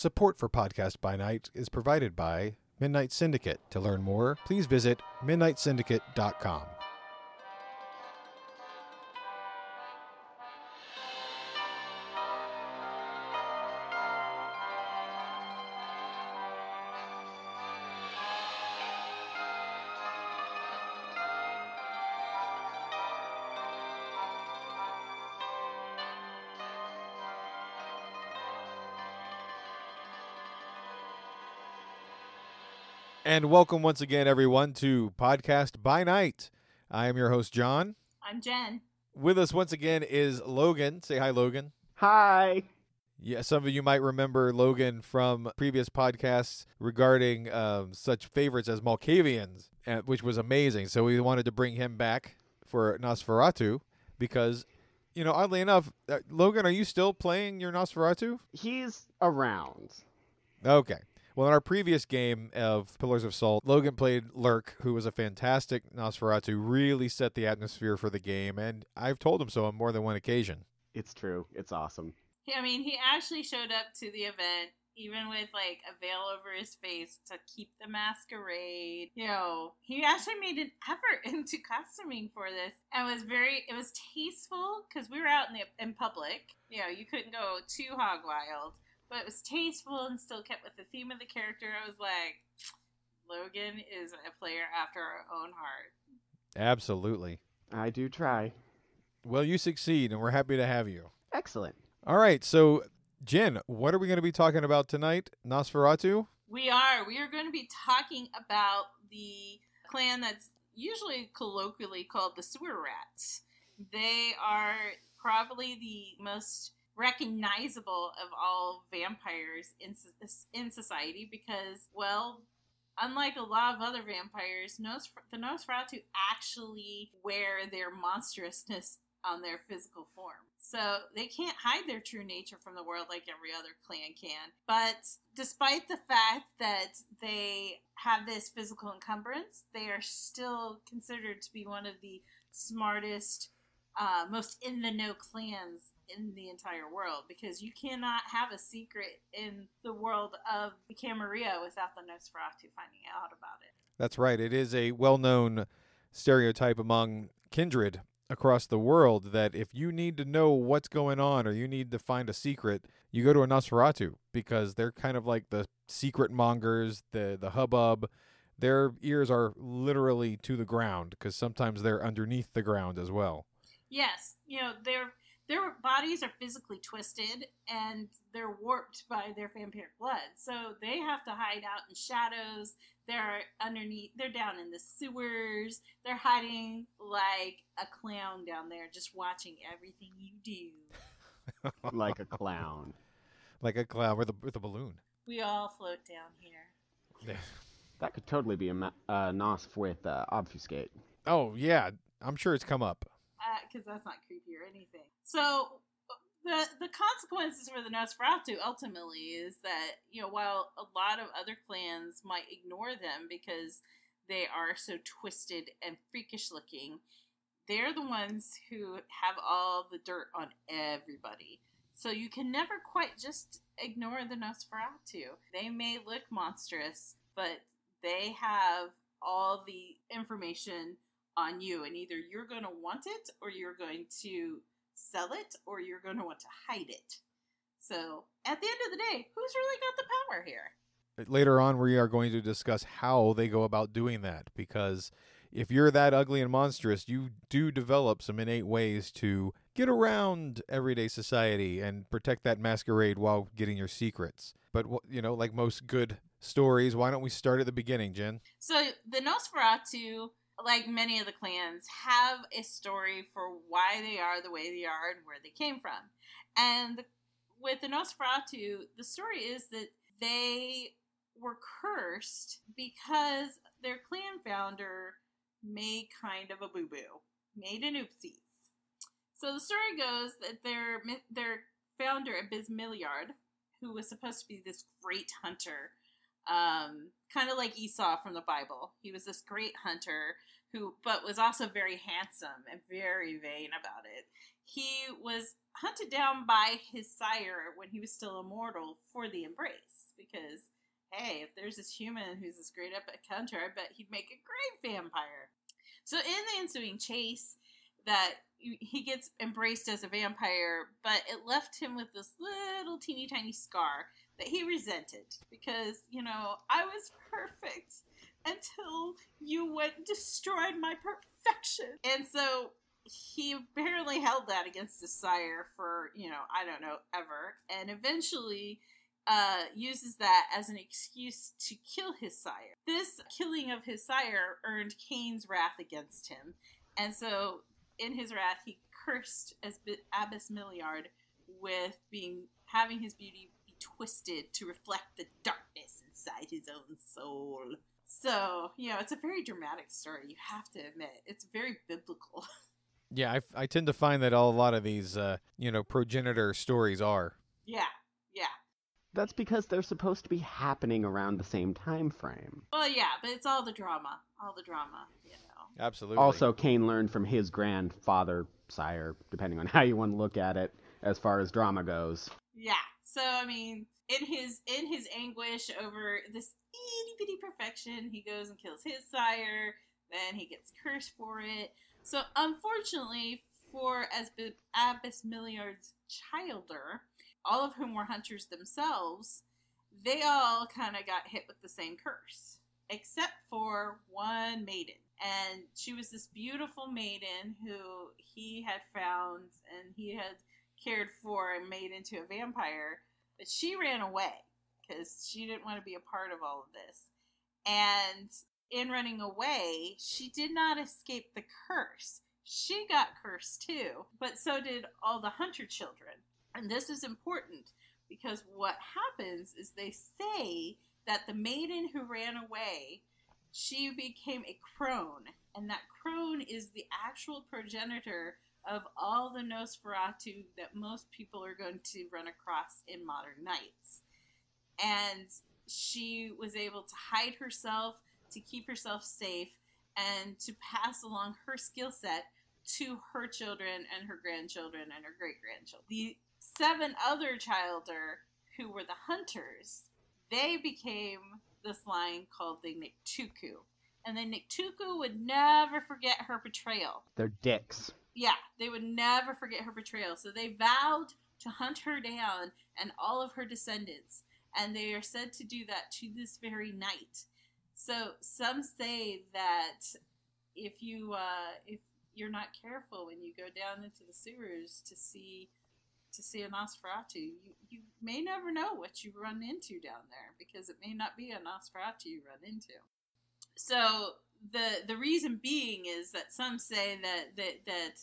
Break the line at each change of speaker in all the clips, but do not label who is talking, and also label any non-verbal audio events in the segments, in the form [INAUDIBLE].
Support for Podcast by Night is provided by Midnight Syndicate. To learn more, please visit midnightsyndicate.com. And welcome once again, everyone, to Podcast by Night. I am your host, John.
I'm Jen.
With us once again is Logan. Say hi, Logan.
Hi.
Yeah, some of you might remember Logan from previous podcasts regarding um, such favorites as Malkavians, uh, which was amazing. So we wanted to bring him back for Nosferatu because, you know, oddly enough, uh, Logan, are you still playing your Nosferatu?
He's around.
Okay. Well, in our previous game of Pillars of Salt, Logan played Lurk, who was a fantastic Nosferatu, really set the atmosphere for the game, and I've told him so on more than one occasion.
It's true. It's awesome.
I mean, he actually showed up to the event even with like a veil over his face to keep the masquerade. You know, he actually made an [LAUGHS] effort into costuming for this and was very it was tasteful because we were out in the in public. You know, you couldn't go too hog wild, but it was tasteful and still kept with the theme of the character. I was like, Logan is a player after our own heart.
Absolutely.
I do try.
Well, you succeed, and we're happy to have you.
Excellent.
All right, so Jen, what are we going to be talking about tonight? Nosferatu?
We are. We are going to be talking about the clan that's usually colloquially called the Sewer Rats. They are probably the most recognizable of all vampires in in society because, well, unlike a lot of other vampires, Nosfer- the Nosferatu actually wear their monstrousness on their physical form. So they can't hide their true nature from the world like every other clan can. But despite the fact that they have this physical encumbrance, they are still considered to be one of the smartest, uh, most in the know clans in the entire world because you cannot have a secret in the world of the Camarilla without the Nosferatu finding out about it.
That's right. It is a well known stereotype among kindred across the world that if you need to know what's going on or you need to find a secret, you go to a Nosferatu because they're kind of like the secret mongers, the the hubbub. Their ears are literally to the ground because sometimes they're underneath the ground as well.
Yes, you know their their bodies are physically twisted and they're warped by their vampiric blood, so they have to hide out in shadows. They're underneath. They're down in the sewers. They're hiding like a clown down there, just watching everything you do. [LAUGHS]
like a clown.
Like a clown with a with a balloon.
We all float down here.
That could totally be a ma- uh, NOSF with uh, obfuscate.
Oh yeah, I'm sure it's come up.
Because uh, that's not creepy or anything. So the the consequences for the Nosferatu ultimately is that you know while a lot of other clans might ignore them because they are so twisted and freakish looking, they're the ones who have all the dirt on everybody. So you can never quite just ignore the Nosferatu. They may look monstrous, but they have all the information on you, and either you're going to want it or you're going to sell it or you're going to want to hide it. So, at the end of the day, who's really got the power here?
Later on, we are going to discuss how they go about doing that because if you're that ugly and monstrous, you do develop some innate ways to get around everyday society and protect that masquerade while getting your secrets. But, you know, like most good stories, why don't we start at the beginning, Jen?
So, the Nosferatu like many of the clans, have a story for why they are the way they are and where they came from. And with the Nosferatu, the story is that they were cursed because their clan founder made kind of a boo boo, made an oopsies. So the story goes that their their founder Absimiliard, who was supposed to be this great hunter, um, kind of like Esau from the Bible. He was this great hunter who but was also very handsome and very vain about it. He was hunted down by his sire when he was still immortal for the embrace because hey, if there's this human who's this great epic hunter, I bet he'd make a great vampire. So in the ensuing chase, that he gets embraced as a vampire, but it left him with this little teeny tiny scar that he resented because, you know, I was perfect until you went and destroyed my perfection. And so he apparently held that against his sire for, you know, I don't know, ever. And eventually uh, uses that as an excuse to kill his sire. This killing of his sire earned Cain's wrath against him. And so, in his wrath, he cursed as Absimiliard with being having his beauty be twisted to reflect the darkness inside his own soul. So, you know, it's a very dramatic story, you have to admit. It's very biblical. [LAUGHS]
Yeah, I, I tend to find that all, a lot of these, uh, you know, progenitor stories are.
Yeah, yeah.
That's because they're supposed to be happening around the same time frame.
Well, yeah, but it's all the drama. All the drama, you know.
Absolutely.
Also, Cain learned from his grandfather, sire, depending on [LAUGHS] how you want to look at it, as far as drama goes.
Yeah. So, I mean, in his in his anguish over this itty bitty perfection, he goes and kills his sire. Then he gets cursed for it. So, unfortunately, for as Absimiliard's childer, all of whom were hunters themselves, they all kind of got hit with the same curse, except for one maiden. And she was this beautiful maiden who he had found and he had cared for and made into a vampire. But she ran away because she didn't want to be a part of all of this. And in running away, she did not escape the curse. She got cursed too, but so did all the hunter children. And this is important because what happens is they say that the maiden who ran away, she became a crone, and that crone is the actual progenitor of all the Nosferatu that most people are going to run across in modern nights. And she was able to hide herself, to keep herself safe, and to pass along her skill set to her children and her grandchildren and her great grandchildren. The seven other childer who were the hunters, they became this line called the Nictuku. And the Nictuku would never forget her betrayal.
They're dicks.
Yeah, they would never forget her betrayal. So they vowed to hunt her down and all of her descendants. And they are said to do that to this very night. So some say that if you uh, if you're not careful when you go down into the sewers to see to see a Nosferatu, you, you may never know what you run into down there because it may not be a Nosferatu you run into. So the the reason being is that some say that that that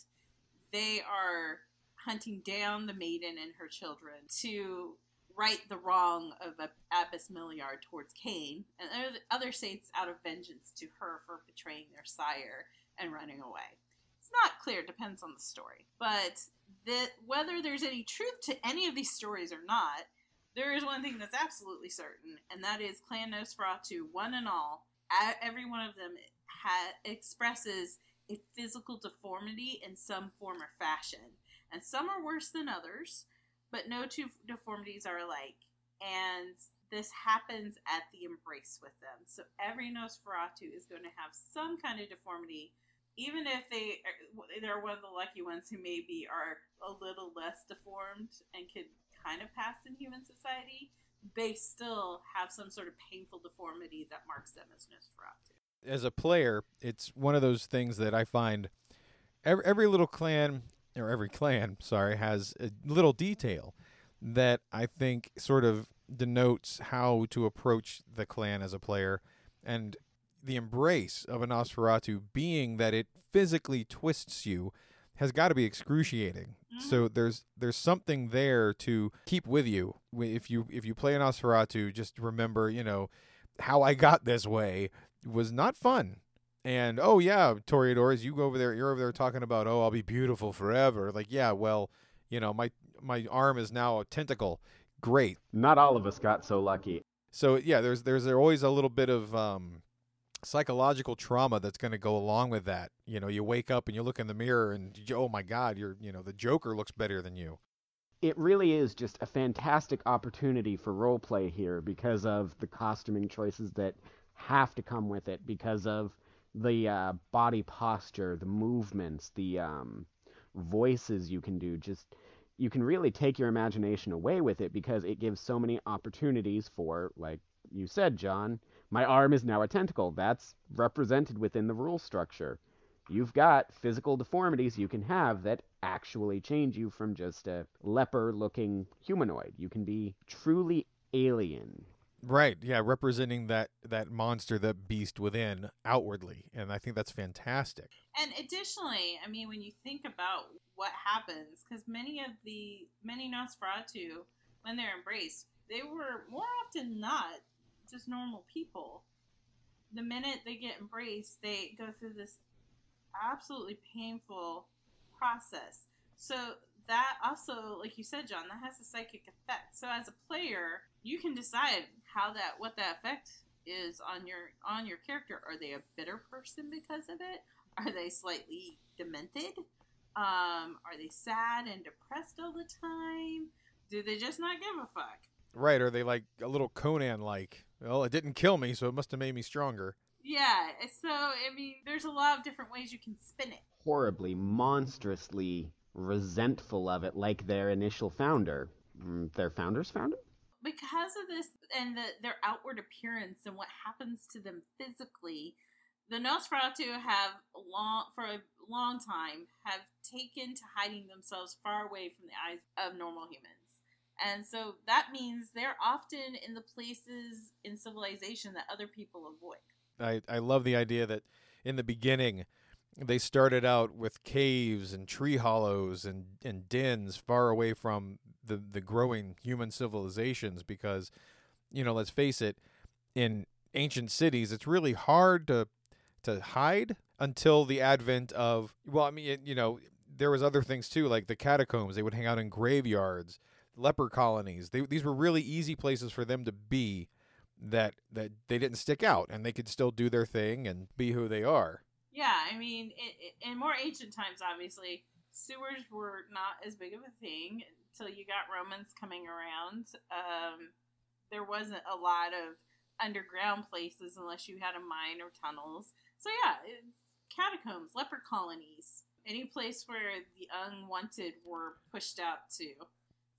they are hunting down the maiden and her children to right the wrong of Absimiliard towards Cain, and other it's out of vengeance to her for betraying their sire and running away. It's not clear; depends on the story, but that whether there's any truth to any of these stories or not, there is one thing that's absolutely certain, and that is Clan Nosferatu, one and all, every one of them ha- expresses a physical deformity in some form or fashion. And some are worse than others, but no two deformities are alike. And this happens at the embrace with them. So every Nosferatu is going to have some kind of deformity even if they er, they're one of the lucky ones who maybe are a little less deformed and could kind of pass in human society, they still have some sort of painful deformity that marks them as Nosferatu.
As a player, it's one of those things that I find every, every little clan or every clan, sorry, has a little detail that I think sort of denotes how to approach the clan as a player. And the embrace of a Nosferatu being that it physically twists you has got to be excruciating. Mm-hmm. So there's there's something there to keep with you. If you if you play an Nosferatu, just remember, you know, how I got this way was not fun. And oh yeah, Toreadors, you go over there, you're over there talking about, oh, I'll be beautiful forever. Like, yeah, well, you know, my my arm is now a tentacle. Great.
Not all of us got so lucky.
So yeah, there's there's always a little bit of um psychological trauma that's going to go along with that. You know, you wake up and you look in the mirror and oh my god, you're you know the Joker looks better than you.
It really is just a fantastic opportunity for role play here because of the costuming choices that have to come with it, because of the uh, body posture, the movements, the um, voices you can do. Just you can really take your imagination away with it because it gives so many opportunities for, like you said, John. My arm is now a tentacle. That's represented within the rule structure. You've got physical deformities you can have that actually change you from just a leper looking humanoid. You can be truly alien.
Right. Yeah, representing that that monster, that beast within outwardly, and I think that's fantastic.
And additionally, I mean, when you think about what happens, because many of the many Nosferatu, when they're embraced, they were more often not just normal people. The minute they get embraced, they go through this absolutely painful process. So that also, like you said, John, that has a psychic effect. So as a player, you can decide how that what that effect is on your on your character. Are they a bitter person because of it? Are they slightly demented? Um, are they sad and depressed all the time? Do they just not give a fuck?
Right? Are they like a little Conan like? Well, it didn't kill me, so it must have made me stronger.
Yeah, so I mean, there's a lot of different ways you can spin it.
Horribly, monstrously resentful of it, like their initial founder. Mm, Their founder's founder?
because of this and the, their outward appearance and what happens to them physically, the Nosferatu have long for a long time have taken to hiding themselves far away from the eyes of normal humans. And so that means they're often in the places in civilization that other people avoid.
I I love the idea that in the beginning they started out with caves and tree hollows and and dens far away from the the growing human civilizations because you know let's face it in ancient cities it's really hard to to hide until the advent of well I mean you know there was other things too like the catacombs they would hang out in graveyards leper colonies they, these were really easy places for them to be that that they didn't stick out and they could still do their thing and be who they are
Yeah, I mean, it, it, in more ancient times, obviously, sewers were not as big of a thing until you got Romans coming around. Um, there wasn't a lot of underground places unless you had a mine or tunnels. So yeah, catacombs, leper colonies, any place where the unwanted were pushed out to.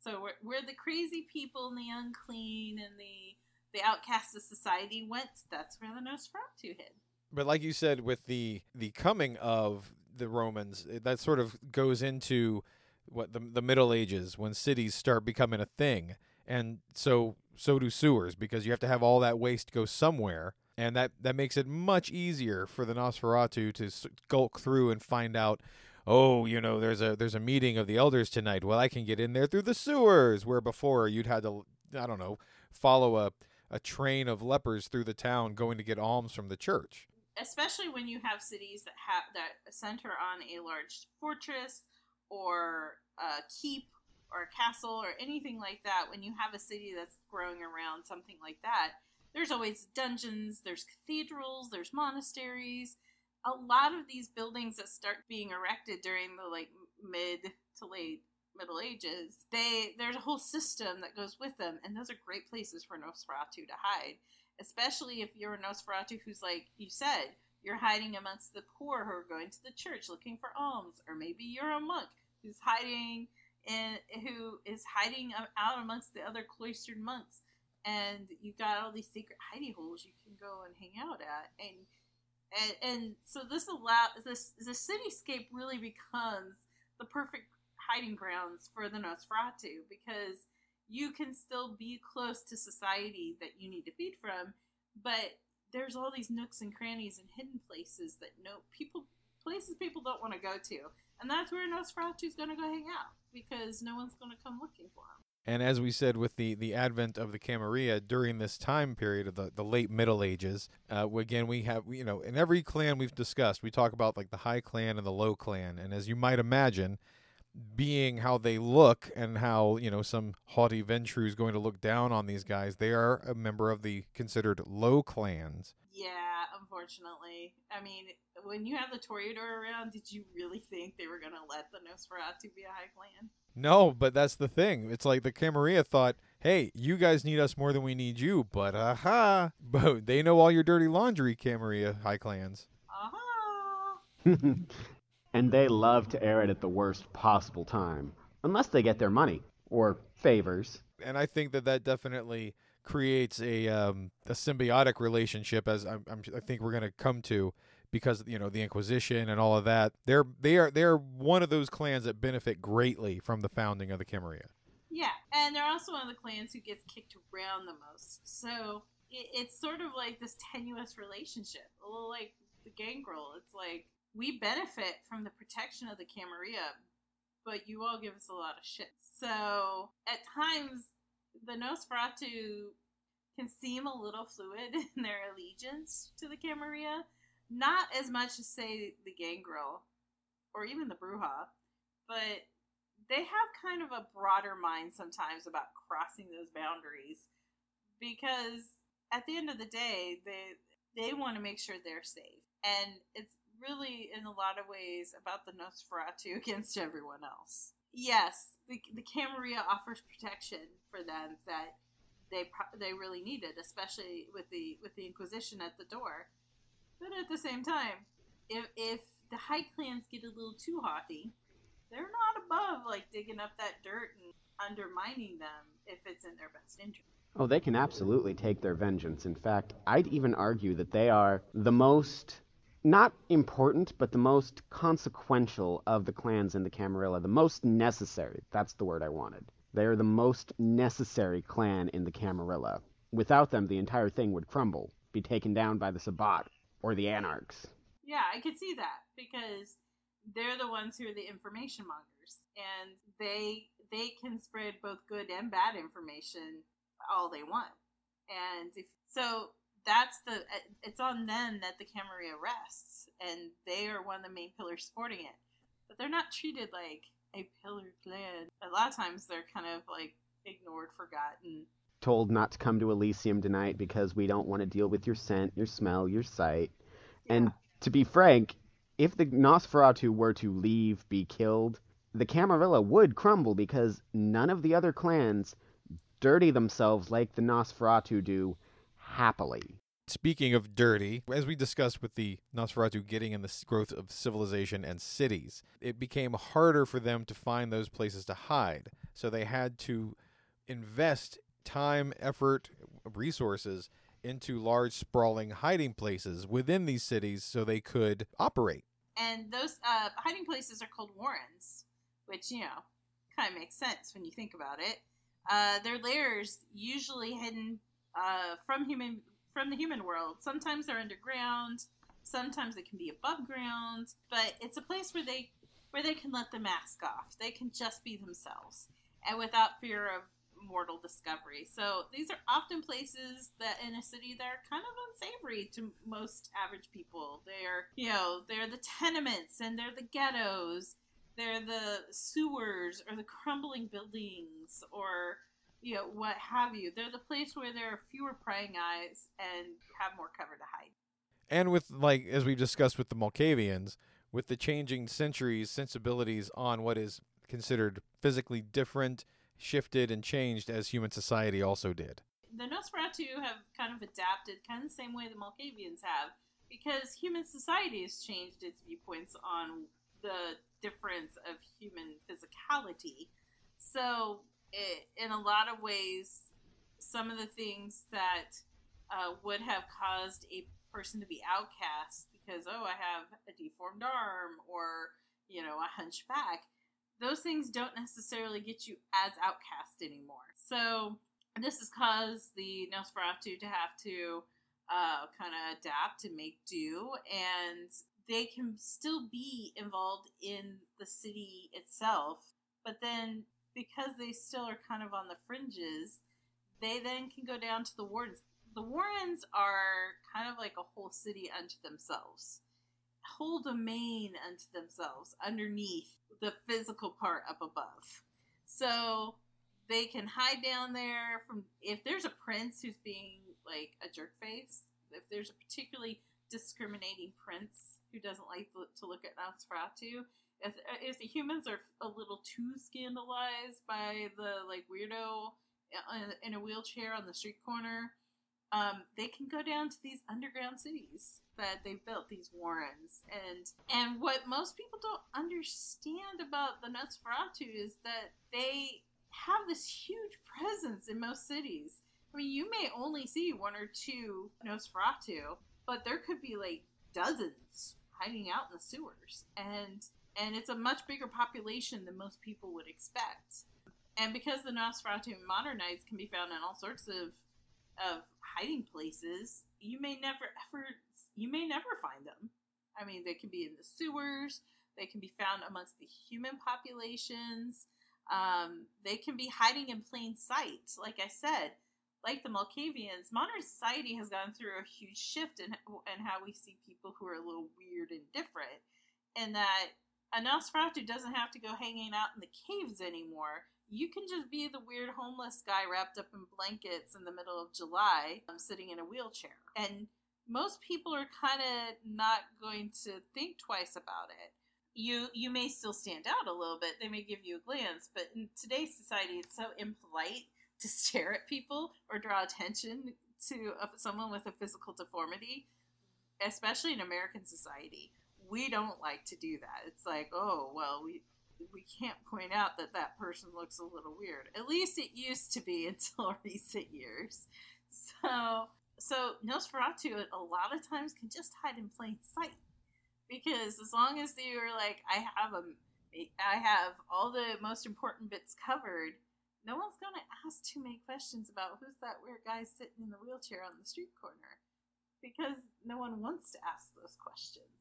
So where the crazy people and the unclean and the the outcasts of society went, that's where the Nosferatu hid.
but like you said with the the coming of the romans that sort of goes into what the the middle ages when cities start becoming a thing and so so do sewers because you have to have all that waste go somewhere and that that makes it much easier for the nosferatu to skulk through and find out oh you know there's a there's a meeting of the elders tonight. Well i can get in there through the sewers where before you'd had to i don't know follow a a train of lepers through the town going to get alms from the church.
Especially when you have cities that have that center on a large fortress or a keep or a castle or anything like that. When you have a city that's growing around something like that there's always dungeons there's cathedrals there's monasteries a lot of these buildings that start being erected during the like mid to late middle ages they there's a whole system that goes with them and those are great places for nosferatu to hide especially if you're a Nosferatu who's like you said, you're hiding amongst the poor who are going to the church looking for alms, or maybe you're a monk who's hiding and who is hiding out amongst the other cloistered monks, and you've got all these secret hidey holes you can go and hang out at, and and, and so this allow this the cityscape really becomes the perfect hiding grounds for the Nosferatu because you can still be close to society that you need to feed from, but there's all these nooks and crannies and hidden places that no people places people don't want to go to, and that's where Nosferatu's going to go hang out because no one's going to come looking for him.
And as we said, with the, the advent of the Camarilla during this time period of the, the late Middle Ages, uh, again, we have, you know, in every clan we've discussed, we talk about like the High Clan and the Low Clan. And as you might imagine, being how they look and how you know some haughty Ventrue is going to look down on these guys. They are a member of the considered low clans.
Yeah, unfortunately. I mean, when you have the Toreador around, did you really think they were gonna let the Nosferatu be a high clan?
No, but that's the thing. It's like the Camarilla thought, "Hey, you guys need us more than we need you," but aha, [LAUGHS] but they know all your dirty laundry, Camarilla high clans. Uh-huh.
Aha! [LAUGHS]
and they love to air it at the worst possible time, unless they get their money or favors.
And I think that that definitely creates a um, a symbiotic relationship, as I'm, I'm, I think we're going to come to, because you know the Inquisition and all of that. They're they are they're one of those clans that benefit greatly from the founding of the Camarilla.
Yeah, and they're also one of the clans who gets kicked around the most. So it, it's sort of like this tenuous relationship, a little like the Gangrel. It's like we benefit from the protection of the Camarilla, but you all give us a lot of shit. So at times, the Nosferatu can seem a little fluid [LAUGHS] in their allegiance to the Camarilla. Not as much as, say, the Gangrel or even the Brujah, but they have kind of a broader mind sometimes about crossing those boundaries because at the end of the day, they they want to make sure they're safe. And it's really, in a lot of ways, about the Nosferatu [LAUGHS] against everyone else. Yes, the, the Camarilla offers protection for them that they they really needed, especially with the with the Inquisition at the door. But at the same time, if if the High Clans get a little too haughty, they're not above like digging up that dirt and undermining them if it's in their best interest.
Oh, they can absolutely take their vengeance. In fact, I'd even argue that they are the most not important, but the most consequential of the clans in the Camarilla, the most necessary. That's the word I wanted. They are the most necessary clan in the Camarilla. Without them, the entire thing would crumble, be taken down by the Sabbat or the Anarchs.
Yeah, I could see that because they're the ones who are the information mongers, and they they can spread both good and bad information all they want. And if, so that's the it's on them that the Camarilla rests, and they are one of the main pillars supporting it. But they're not treated like a pillar clan. A lot of times they're kind of like ignored, forgotten.
Told not to come to Elysium tonight because we don't want to deal with your scent, your smell, your sight.
Yeah.
And to be frank, if the Nosferatu were to leave, be killed, the Camarilla would crumble because none of the other clans dirty themselves like the Nosferatu do happily.
Speaking of dirty, as we discussed with the Nosferatu getting in the growth of civilization and cities, it became harder for them to find those places to hide. So they had to invest time, effort, resources into large, sprawling hiding places within these cities so they could operate.
And those uh, hiding places are called warrens, which, you know, kind of makes sense when you think about it. Uh, their lairs usually hidden uh, from human from the human world. Sometimes they're underground, sometimes they can be above ground, but it's a place where they where they can let the mask off. They can just be themselves and without fear of mortal discovery. So these are often places that in a city that are kind of unsavory to most average people. They're, you know, they're the tenements and they're the ghettos. They're the sewers or the crumbling buildings or you know, what have you. They're the place where there are fewer prying eyes and have more cover to hide.
And with like as we've discussed with the Malkavians, with the changing centuries sensibilities on what is considered physically different, shifted and changed as human society also did.
The Nosferatu have kind of adapted kind of the same way the Malkavians have because human society has changed its viewpoints on the difference of human physicality. So it, in a lot of ways, some of the things that uh, would have caused a person to be outcast because, oh, I have a deformed arm or, you know, a hunchback, those things don't necessarily get you as outcast anymore. So this has caused the Nosferatu to have to uh, kind of adapt and make do, and they can still be involved in the city itself, but then because they still are kind of on the fringes, they then can go down to the Warrens. The Warrens are kind of like a whole city unto themselves. whole domain unto themselves underneath the physical part up above. So they can hide down there from if there's a prince who's being like a jerk face, if there's a particularly discriminating prince who doesn't like to look at Nosferatu, if, the humans are a little too scandalized by the like weirdo in a wheelchair on the street corner, um, they can go down to these underground cities that they've built, these warrens, and and what most people don't understand about the Nosferatu is that they have this huge presence in most cities. I mean, you may only see one or two Nosferatu, but there could be like dozens hiding out in the sewers, and and it's a much bigger population than most people would expect. And because the Nosferatu Modernites can be found in all sorts of of hiding places, you may never ever you may never find them. I mean, they can be in the sewers. They can be found amongst the human populations. Um, they can be hiding in plain sight. Like I said, like the Malkavians, modern society has gone through a huge shift in, in how we see people who are a little weird and different. And that a Nosferatu doesn't have to go hanging out in the caves anymore. You can just be the weird homeless guy wrapped up in blankets in the middle of July, um, sitting in a wheelchair. And most people are kind of not going to think twice about it. You you may still stand out a little bit. They may give you a glance, but in today's society, it's so impolite to [LAUGHS] stare at people or draw attention to a, someone with a physical deformity, especially in American society. We don't like to do that. It's like, oh well, we we can't point out that that person looks a little weird. At least it used to be [LAUGHS] until recent years. So so Nosferatu a lot of times can just hide in plain sight because as long as you're like, I have a, I have all the most important bits covered. No one's gonna ask too many questions about who's that weird guy sitting in the wheelchair on the street corner, because no one wants to ask those questions.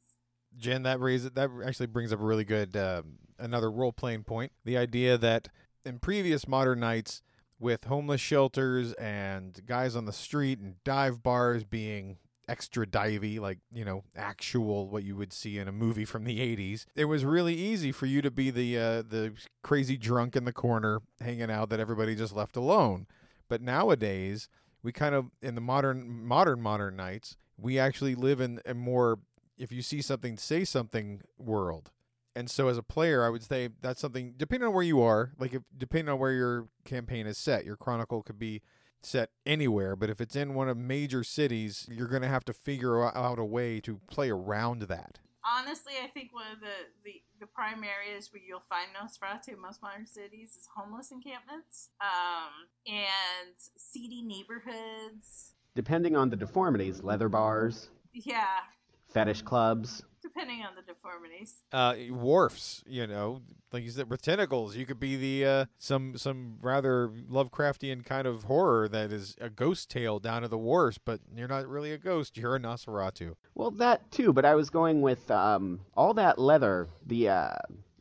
Jen, that raises that actually brings up a really good um, another role playing point. The idea that in previous modern nights, with homeless shelters and guys on the street and dive bars being extra divey, like, you know, actual what you would see in a movie from the 80s. It was really easy for you to be the uh, the crazy drunk in the corner hanging out that everybody just left alone. But nowadays, we kind of in the modern modern modern nights, we actually live in a more if you see something say something world and so as a player, I would say that's something depending on where you are, like if depending on where your campaign is set, your chronicle could be set anywhere, but if it's in one of major cities, you're going to have to figure out a way to play around that.
Honestly, I think one of the, the, the prime areas where you'll find Nosferatu in most modern cities is homeless encampments um, and seedy neighborhoods.
Depending on the deformities, leather bars.
Yeah.
Fetish clubs
depending on the deformities.
Uh, wharfs, you know, like you said, with tentacles. You could be the uh, some some rather Lovecraftian kind of horror that is a ghost tale down to the wharfs, but you're not really a ghost. You're a Nosferatu.
Well, that too, but I was going with um, all that leather, the uh,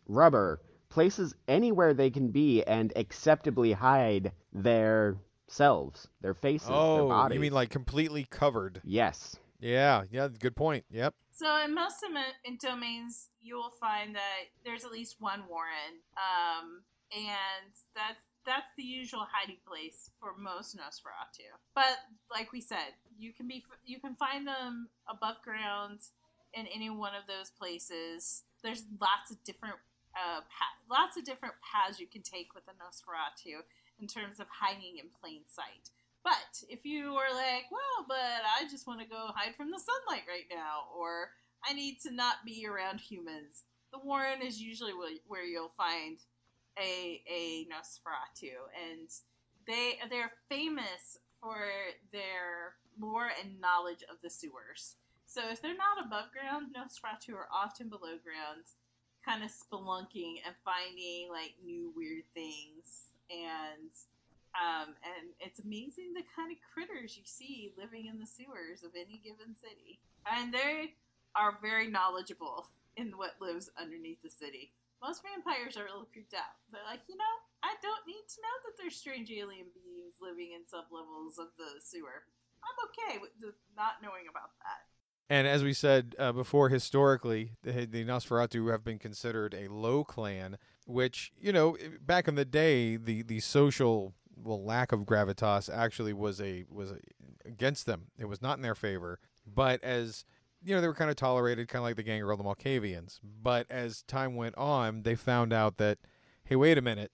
rubber, places anywhere they can be and acceptably hide their selves, their faces,
oh,
their bodies.
you mean like completely covered?
Yes.
Yeah, yeah, good point. Yep.
So in most in domains, you will find that there's at least one Warren, um, and that's that's the usual hiding place for most Nosferatu. But like we said, you can be you can find them above ground in any one of those places. There's lots of different uh, lots of different paths you can take with a Nosferatu in terms of hiding in plain sight. But if you are like, well, but I just want to go hide from the sunlight right now, or I need to not be around humans, the Warren is usually where you'll find a a Nosferatu, and they they're famous for their lore and knowledge of the sewers. So if they're not above ground, Nosferatu are often below ground, kind of spelunking and finding like new weird things and um, and it's amazing the kind of critters you see living in the sewers of any given city. And they are very knowledgeable in what lives underneath the city. Most vampires are a little creeped out. They're like, you know, I don't need to know that there's strange alien beings living in sublevels of the sewer. I'm okay with not knowing about that.
And as we said uh, before, historically, the, the Nosferatu have been considered a low clan, which you know, back in the day, the the social well lack of gravitas actually was a was a, against them. It was not in their favor. But as you know, they were kind of tolerated, kind of like the Gangrel, the Malkavians. But as time went on, they found out that, hey, wait a minute,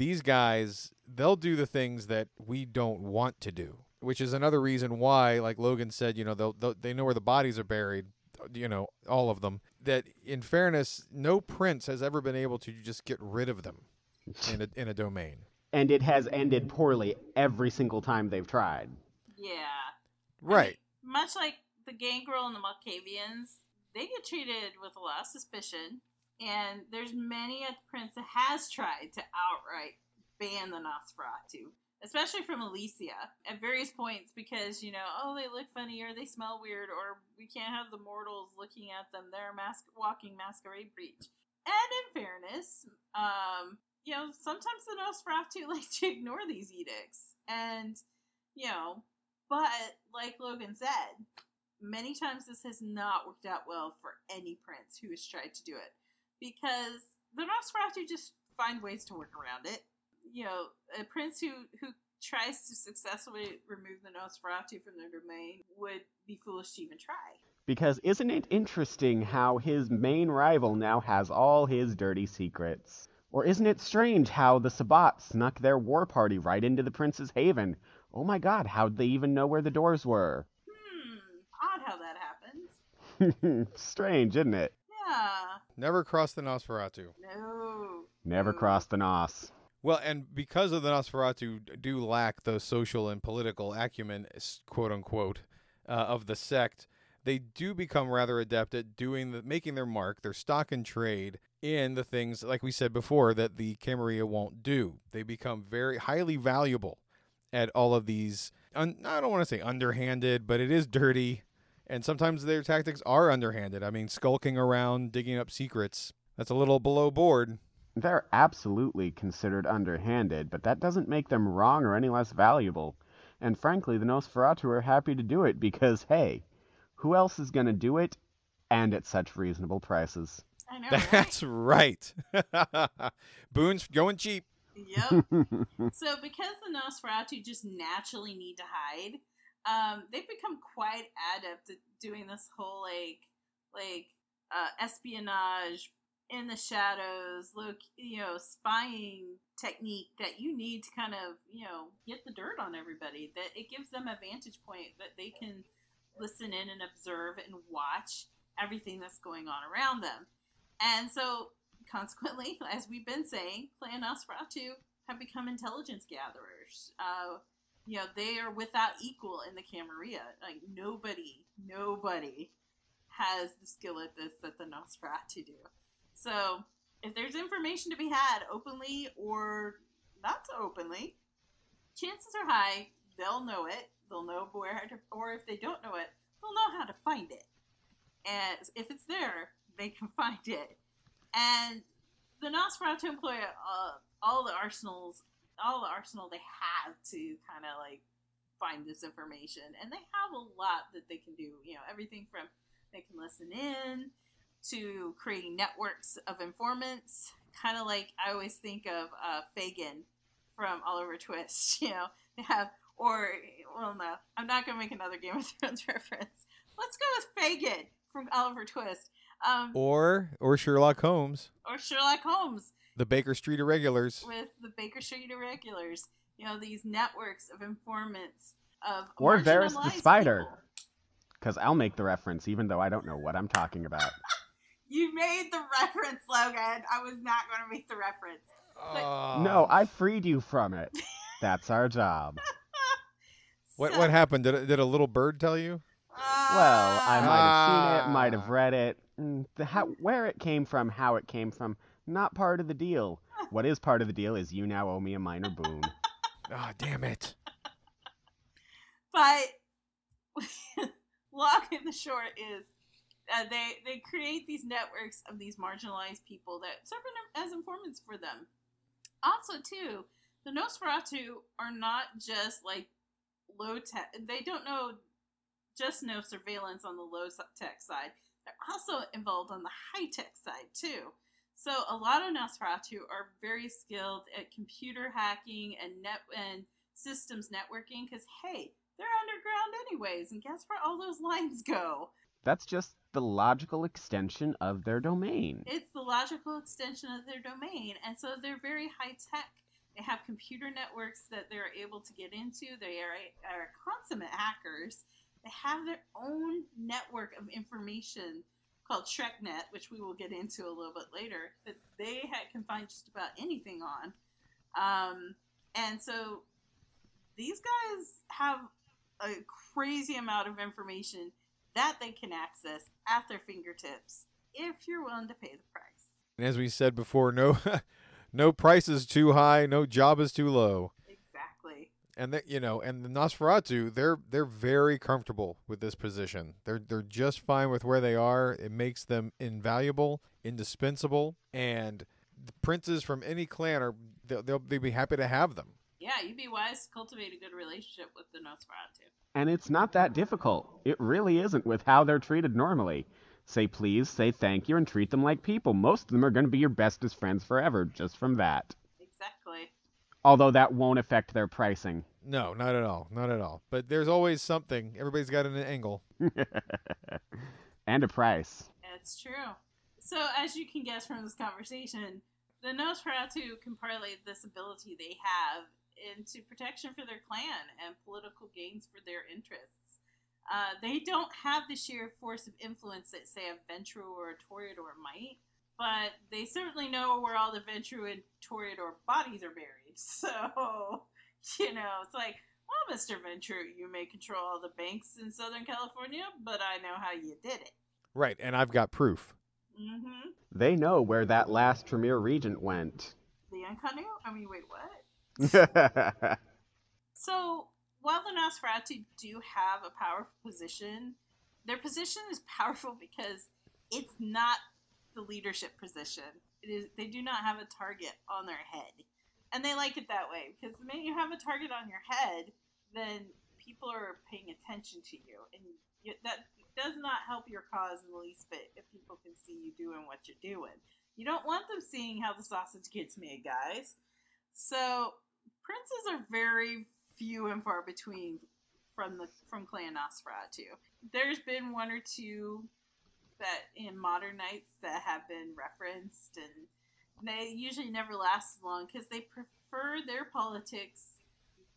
these guys they'll do the things that we don't want to do which is another reason why like logan said you know they'll, they'll, they know where the bodies are buried you know all of them that in fairness no prince has ever been able to just get rid of them in a, in a domain
And it has ended poorly every single time they've tried.
Yeah. I
right
mean, much like the Gangrel and the Malkavians, they get treated with a lot of suspicion, and there's many a prince that has tried to outright ban the Nosferatu, especially from Elysia at various points because, you know, oh, they look funny or they smell weird or we can't have the mortals looking at them. They're a mas- walking masquerade breach. And in fairness, um, you know, sometimes the Nosferatu [LAUGHS] like to ignore these edicts. And, you know, but like Logan said, many times this has not worked out well for any prince who has tried to do it because the Nosferatu just find ways to work around it. You know, a prince who who tries to successfully remove the Nosferatu from their domain would be foolish to even try.
Because isn't it interesting how his main rival now has all his dirty secrets? Or isn't it strange how the Sabbat snuck their war party right into the prince's haven? Oh my god, how'd they even know where the doors were?
Hmm, odd how that happens. [LAUGHS]
strange, isn't it?
Yeah,
never cross the nosferatu
no.
Never
no.
crossed the Nos.
well and because of the nosferatu do lack the social and political acumen quote unquote uh, of the sect they do become rather adept at doing the making their mark their stock and trade in the things like we said before that the camarilla won't do. They become very highly valuable at all of these un- i don't want to say underhanded but it is dirty. And sometimes their tactics are underhanded. I mean skulking around digging up secrets that's a little below board.
They're absolutely considered underhanded, but that doesn't make them wrong or any less valuable. And frankly, the Nosferatu are happy to do it because, hey, who else is going to do it and at such reasonable prices?
I know. Right? [LAUGHS]
that's right [LAUGHS] boone's going cheap
Yep. [LAUGHS] so because the Nosferatu just naturally need to hide, um, they've become quite adept at doing this whole like like uh, espionage in the shadows, look, you know, spying technique that you need to kind of you know get the dirt on everybody. That it gives them a vantage point that they can listen in and observe and watch everything that's going on around them. And so consequently, [LAUGHS] as we've been saying, Clan Nosferatu have become intelligence gatherers. Uh, you know, they are without equal in the Camarilla. Like nobody, nobody has the skill at this that the Nosferatu do. So if there's information to be had openly or not so openly, chances are high they'll know it. They'll know where to, or if they don't know it, they'll know how to find it. And if it's there, they can [LAUGHS] find it. And the Nosferatu employ uh, all the arsenals, all the arsenal they have to kind of like find this information, and they have a lot that they can do. You know, everything from they can listen in to creating networks of informants. Kind of like I always think of uh, Fagin from Oliver Twist. [LAUGHS] You know, they have or well, no, I'm not gonna make another Game of Thrones [LAUGHS] reference. Let's go with Fagin from Oliver Twist. Um,
or or Sherlock Holmes,
or Sherlock Holmes
the Baker Street Irregulars.
with the Baker Street Irregulars. You know, these networks of informants of
Or Varys the Spider. Because I'll make the reference, even though I don't know what I'm talking about. [LAUGHS]
You made the reference, Logan. I was not going to make the reference.
Ah.
No, I freed you from it. That's our job. [LAUGHS]
What
So-
what happened? Did a, did a little bird tell you?
Well, I might have seen it, might
Ah.
have read it. Mm, The how, where it came from, how it came from, not part of the deal. What is part of the deal is you now owe me a minor boon. [LAUGHS]
Ah, damn it!
But [LAUGHS] long and the short is uh, they they create these networks of these marginalized people that serve in- as informants for them. Also, too, the Nosferatu are not just like low tech. They don't know just no surveillance on the low tech side. They're also involved on the high tech side too. So a lot of Nosferatu are very skilled at computer hacking and net and systems networking because hey, they're underground anyways, and guess where all those lines [LAUGHS] go?
That's just the logical extension of their domain.
It's the logical extension of their domain, and so they're very high tech. They have computer networks that they're able to get into. They are, are consummate hackers. They have their own network of information called SchreckNet, which we will get into a little bit later, that they can find just about anything on. Um, and so these guys have a crazy amount of information that they can access at their fingertips if you're willing to pay the price.
And as we said before, no [LAUGHS] no price is too high, no job is too low.
Exactly.
And that you know, and the Nosferatu, they're they're very comfortable with this position. They're they're just fine with where they are. It makes them invaluable, indispensable, and the princes from any clan are they'll, they'll, they'll be happy to have them.
Yeah, you'd be wise to cultivate a good relationship with the Nosferatu.
And it's not that difficult. It really isn't with how they're treated normally. Say please, say thank you, and treat them like people. Most of them are going to be your bestest friends forever, just from that.
Exactly.
Although that won't affect their pricing.
No, not at all. Not at all. But there's always something. Everybody's got an angle. [LAUGHS]
and a price.
That's true. So, as you can guess from this conversation, the Nosferatu can parlay this ability they have into protection for their clan and political gains for their interests. Uh, they don't have the sheer force of influence that, say, a Ventrue or a Toreador might, but they certainly know where all the Ventrue and Toreador bodies are buried. [LAUGHS] So, you know, it's like, well, Mr. Ventrue, you may control all the banks in Southern California, but I know how you did it.
Right, and I've got proof.
Mm-hmm.
They know where that last Tremere regent went.
The Uncanu? I mean, wait, what? [LAUGHS] so, while the Nosferatu do have a powerful position, their position is powerful because it's not the leadership position. It is they do not have a target on their head, and they like it that way because the minute you have a target on your head, then people are paying attention to you, and you, that does not help your cause in the least bit if people can see you doing what you're doing. You don't want them seeing how the sausage gets made, guys. So princes are very few and far between from the from Clan Nosferatu. There's been one or two that in modern nights that have been referenced, and they usually never last long because they prefer their politics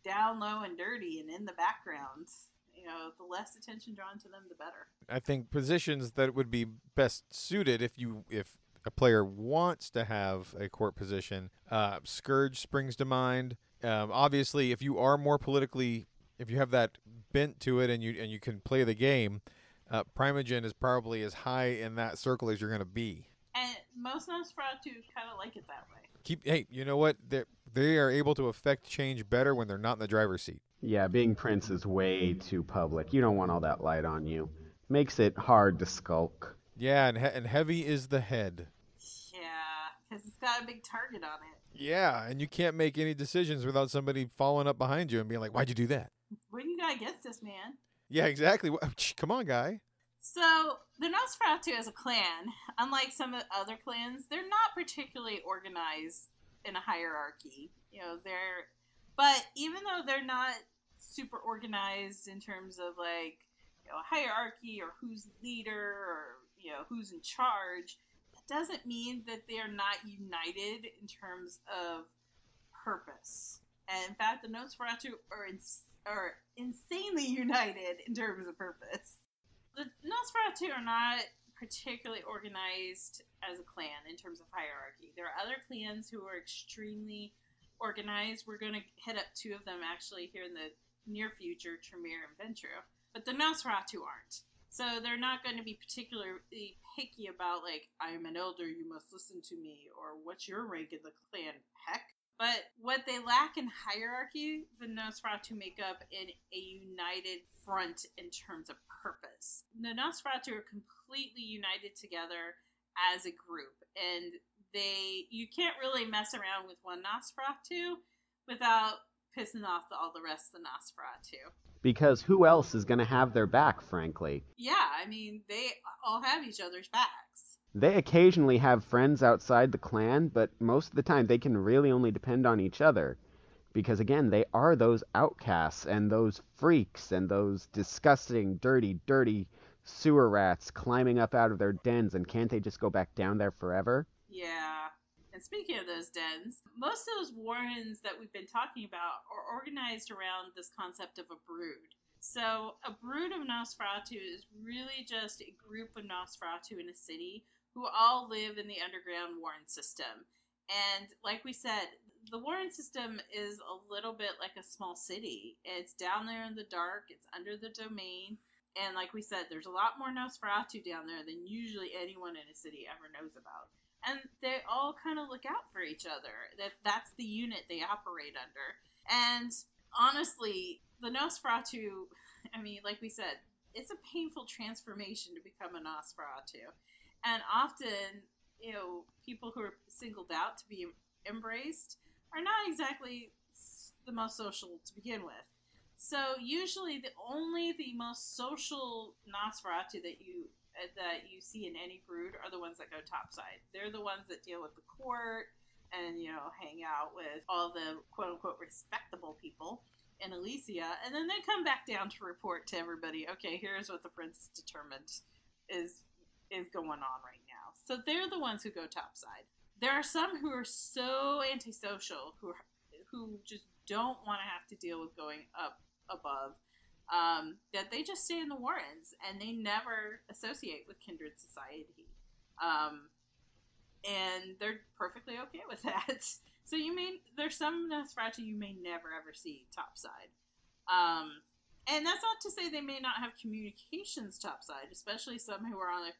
down low and dirty and in the background. You know, the less attention drawn to them, the better.
I think positions that would be best suited if you if a player wants to have a court position, uh, Scourge springs to mind. Um, obviously, if you are more politically, if you have that bent to it, and you and you can play the game, uh, Primogen is probably as high in that circle as you're going to be.
And most Nosferatu kind of like it that way.
Keep hey, you know what? They they are able to affect change better when they're not in the driver's seat.
Yeah, being Prince is way too public. You don't want all that light on you. Makes it hard to skulk.
Yeah, and he- and heavy is the head.
Because it's got a big target on it.
Yeah, and you can't make any decisions without somebody following up behind you and being like, "Why'd you do that?"
What do you got against this man?
Yeah, exactly. Come on, guy.
So the Nosferatu as a clan, unlike some of the other clans, they're not particularly organized in a hierarchy. You know, they're but even though they're not super organized in terms of like you know hierarchy or who's leader or you know who's in charge, doesn't mean that they're not united in terms of purpose. And in fact, the Nosferatu are, are insanely united in terms of purpose. The Nosferatu are not particularly organized as a clan in terms of hierarchy. There are other clans who are extremely organized. We're going to hit up two of them actually here in the near future, Tremere and Ventrue. But the Nosferatu aren't. So they're not going to be particularly picky about like I'm an elder, you must listen to me, or what's your rank in the clan? Heck. But what they lack in hierarchy, the Nosferatu make up in a united front in terms of purpose. The Nosferatu are completely united together as a group, and they you can't really mess around with one Nosferatu without pissing off all the rest of the Nosferatu.
Because who else is going to have their back, frankly?
Yeah, I mean, they all have each other's backs.
They occasionally have friends outside the clan, but most of the time they can really only depend on each other. Because again, they are those outcasts and those freaks and those disgusting, dirty, dirty sewer rats climbing up out of their dens, and can't they just go back down there forever?
Yeah. And speaking of those dens, most of those warrens that we've been talking about are organized around this concept of a brood. So, a brood of Nosferatu is really just a group of Nosferatu in a city who all live in the underground warren system. And like we said, the warren system is a little bit like a small city. It's down there in the dark, it's under the domain. And like we said, there's a lot more Nosferatu down there than usually anyone in a city ever knows about. And they all kind of look out for each other. That that's the unit they operate under. And honestly, the Nosferatu, I mean, like we said, it's a painful transformation to become a Nosferatu. And often, you know, people who are singled out to be embraced are not exactly the most social to begin with. So usually, the only the most social Nosferatu that you that you see in any brood are the ones that go topside. They're the ones that deal with the court and you know hang out with all the quote unquote respectable people in Elysia, and then they come back down to report to everybody. Okay, here's what the prince determined is is going on right now. So they're the ones who go topside there are some who are so antisocial who are, who just don't want to have to deal with going up above um, that they just stay in the Warrens and they never associate with kindred society. Um, and they're perfectly okay with [LAUGHS] that. So you may there's some Nosferatu you may never ever see topside. Um, and that's not to say they may not have communications topside, especially some who are on the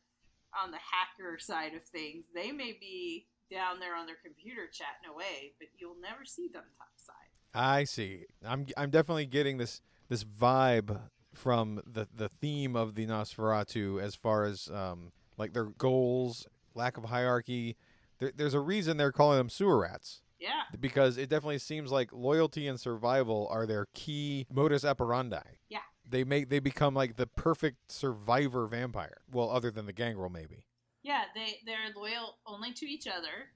on the hacker side of things. They may be down there on their computer chatting away, but you'll never see them topside.
I see. I'm I'm definitely getting this this vibe from the the theme of the Nosferatu as far as um like their goals, lack of hierarchy. There, there's a reason they're calling them sewer rats.
Yeah.
Because it definitely seems like loyalty and survival are their key modus operandi.
Yeah.
They make they become like the perfect survivor vampire. Well, other than the gangrel maybe.
Yeah, they they're loyal only to each other,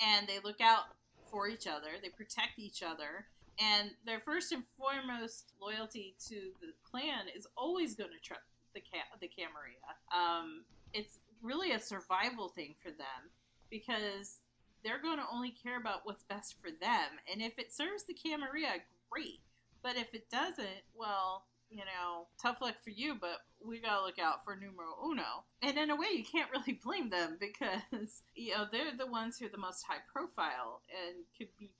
and they look out for each other. They protect each other, and their first and foremost loyalty to the clan is always going to trust the ca- the Camarilla. Um, it's really a survival thing for them because they're going to only care about what's best for them, and if it serves the Camarilla, great. But if it doesn't, well, you know, tough luck for you, but we gotta look out for numero uno. And in a way, you can't really blame them because, [LAUGHS] you know, they're the ones who are the most high profile and could be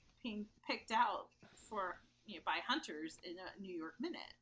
picked out for, you know, by hunters in a New York minute.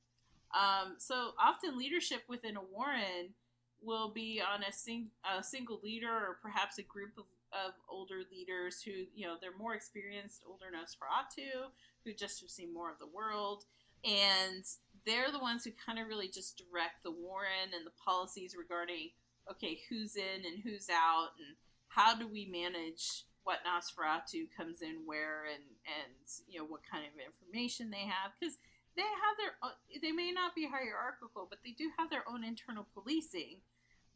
Um, so often leadership within a warren will be on a, sing- a single leader or perhaps a group of, of older leaders who, you know, they're more experienced, older Nosferatu, who just have seen more of the world. And they're the ones who kind of really just direct the Warren and the policies regarding okay, who's in and who's out, and how do we manage what Nosferatu comes in where, and and you know what kind of information they have because they have their they may not be hierarchical, but they do have their own internal policing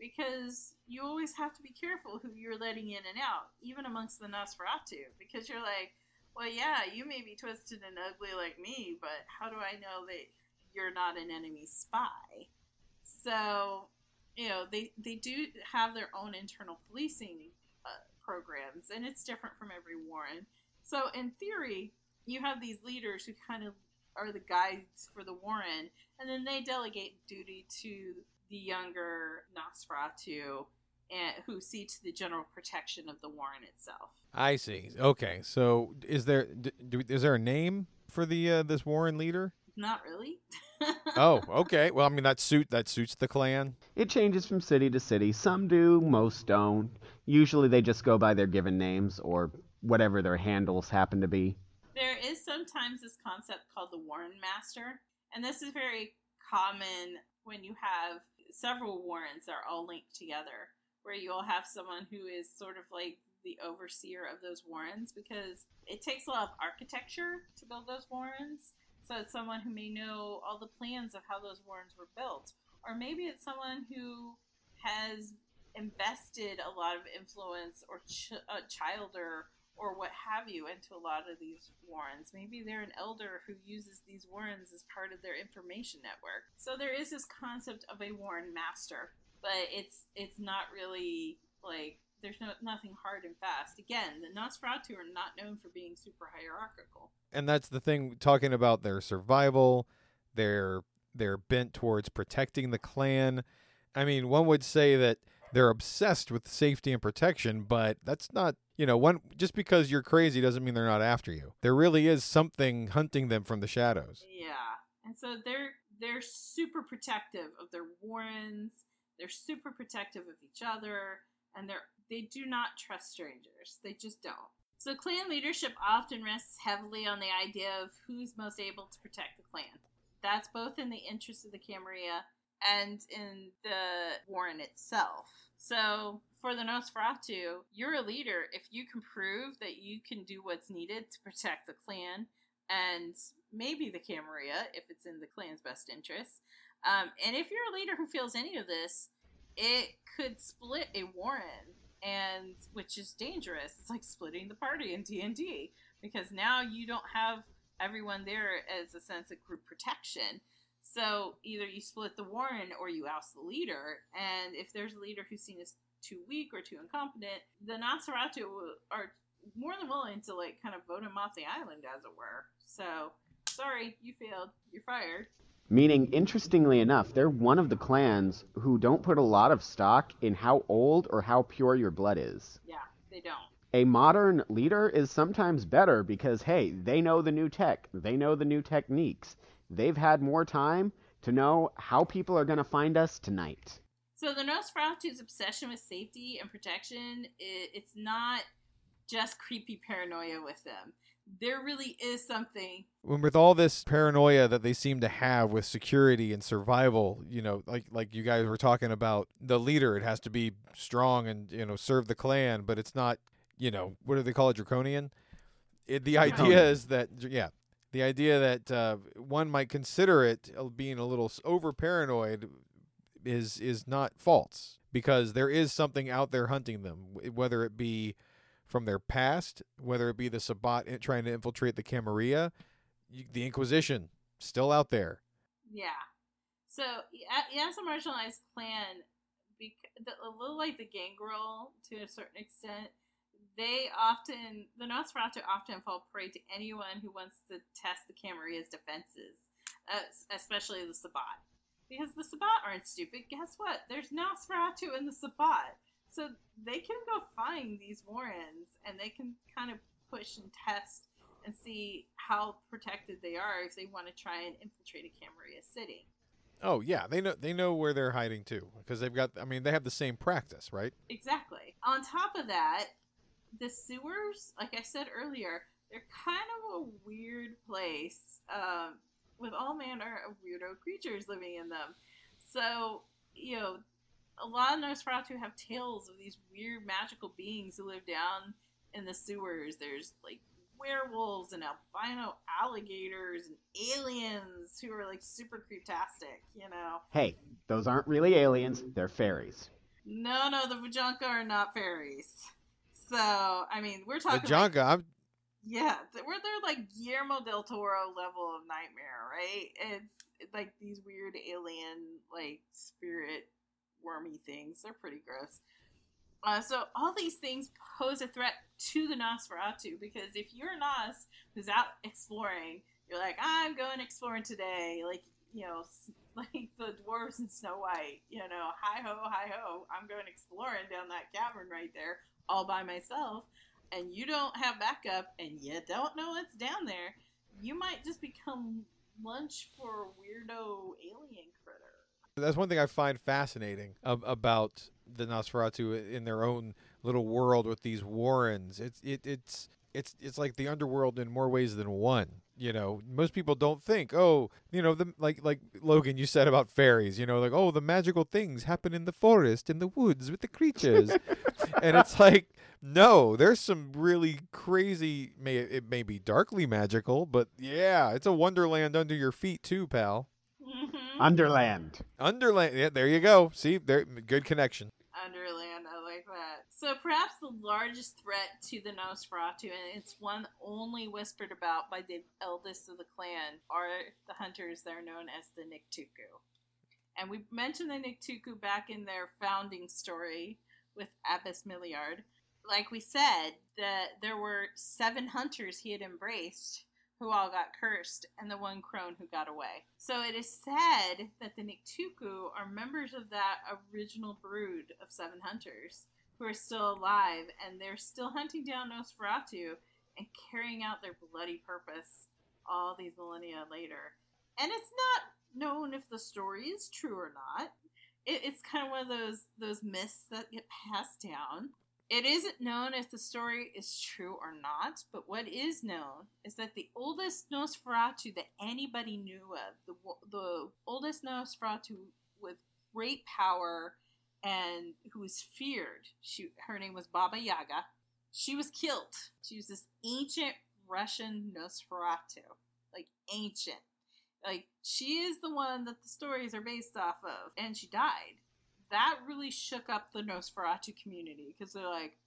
because you always have to be careful who you're letting in and out, even amongst the Nosferatu, because you're like, well, yeah, you may be twisted and ugly like me, but how do I know that you're not an enemy spy. So, you know, they, they do have their own internal policing uh, programs, and it's different from every Warren. So, in theory, you have these leaders who kind of are the guides for the Warren, and then they delegate duty to the younger Nosferatu, and who see to the general protection of the Warren itself.
I see. Okay, so is there do, is there a name for the uh, this Warren leader?
Not really. [LAUGHS]
oh, okay. Well, I mean that suit that suits the clan.
It changes from city to city. Some do, most don't. Usually they just go by their given names or whatever their handles happen to be.
There is sometimes this concept called the Warren Master, and this is very common when you have several warrens that are all linked together, where you'll have someone who is sort of like the overseer of those warrens because it takes a lot of architecture to build those warrens So it's someone who may know all the plans of how those warrens were built. Or maybe it's someone who has invested a lot of influence or ch- uh, a child or or what have you into a lot of these warrens. Maybe they're an elder who uses these warrens as part of their information network. So there is this concept of a warren master, but it's it's not really like there's no nothing hard and fast. Again, the Nosferatu are not known for being super hierarchical.
And that's the thing talking about their survival, their their bent towards protecting the clan. I mean, one would say that they're obsessed with safety and protection, but that's not, you know, one just because you're crazy doesn't mean they're not after you. There really is something hunting them from the shadows.
Yeah. And so they're they're super protective of their warrens. They're super protective of each other, and they're they do not trust strangers. They just don't. So clan leadership often rests heavily on the idea of who's most able to protect the clan. That's both in the interest of the Camarilla and in the Warren itself. So for the Nosferatu, you're a leader if you can prove that you can do what's needed to protect the clan and maybe the Camarilla if it's in the clan's best interest. Um, and if you're a leader who feels any of this, it could split a Warren, and which is dangerous. It's like splitting the party in D and D because now you don't have everyone there as a sense of group protection. So either you split the Warren or you oust the leader. And if there's a leader who's seen as too weak or too incompetent, the Nosferatu are more than willing to like kind of vote him off the island, as it were. So sorry, you failed. You're fired.
Meaning, interestingly enough, they're one of the clans who don't put a lot of stock in how old or how pure your blood is.
Yeah, they don't.
A modern leader is sometimes better because, hey, they know the new tech, they know the new techniques, they've had more time to know how people are going to find us tonight.
So the Nosferatu's obsession with safety and protection, it, it's not just creepy paranoia with them. There really is something.
When with all this paranoia that they seem to have with security and survival, you know, like like you guys were talking about, the leader it has to be strong and you know serve the clan, but it's not, you know, what do they call it, draconian? It, the idea is that yeah, the idea that uh, one might consider it uh, being a little over paranoid is is not false because there is something out there hunting them, whether it be from their past, whether it be the Sabbat trying to infiltrate the Camarilla, the Inquisition still out there.
Yeah. So yeah, a marginalized clan, a little like the Gangrel to a certain extent. They often, the Nosferatu often fall prey to anyone who wants to test the Camarilla's defenses, uh, especially the Sabbat. Because the Sabbat aren't stupid. Guess what? There's Nosferatu in the Sabbat. So they can go find these Warrens and they can kind of push and test and see how protected they are if they want to try and infiltrate a Camarilla city.
Oh yeah, they know they know where they're hiding too because they've got. I mean, they have the same practice, right?
Exactly. On top of that, the sewers, like I said earlier, they're kind of a weird place um, with all manner of weirdo creatures living in them. So, you know, a lot of Nosferatu have tales of these weird magical beings who live down in the sewers. There's like werewolves and albino alligators and aliens who are like super creeptastic, you know.
Hey, those aren't really aliens, they're fairies.
No, no, the Vajanka are not fairies. So, I mean, we're
The
talking like,
Jonka, I'm
yeah, we're they're like Guillermo del Toro level of nightmare, right? It's, it's like these weird alien, like spirit wormy things. They're pretty gross. Uh, so all these things pose a threat to the Nosferatu because if you're a Nos who's out exploring, you're like, I'm going exploring today, like you know, [LAUGHS] like the dwarves in Snow White, you know, hi ho, hi ho, I'm going exploring down that cavern right there all by myself, and you don't have backup, and you don't know what's down there, you might just become lunch for a weirdo alien critter.
that's one thing I find fascinating about the Nosferatu in their own little world with these warrens. It's it, it's it's it's like the underworld in more ways than one You know, most people don't think, oh, you know, the like like Logan you said about fairies, you know, like oh, the magical things happen in the forest, in the woods with the creatures. [LAUGHS] and it's like no, there's some really crazy may it may be darkly magical, but yeah, it's a wonderland under your feet too, pal.
Mhm.
Underland.
Underland. Yeah, there you go. See, there good connection.
Underland, I like that. So perhaps the largest threat to the Nosferatu, and it's one only whispered about by the eldest of the clan, are the hunters that are known as the Nictuku. And we mentioned the Nictuku back in their founding story with Absimiliard. Like we said, that there were seven hunters he had embraced who all got cursed, and the one crone who got away. So it is said that the Nictuku are members of that original brood of seven hunters who are still alive, and they're still hunting down Nosferatu and carrying out their bloody purpose all these millennia later. And it's not known if the story is true or not. It, it's kind of one of those those myths that get passed down. It isn't known if the story is true or not, but what is known is that the oldest Nosferatu that anybody knew of, the, the oldest Nosferatu with great power and who was feared, she, her name was Baba Yaga. She was killed. She was this ancient Russian Nosferatu. Like, ancient. Like, she is the one that the stories are based off of, and she died that really shook up the Nosferatu community because they're like,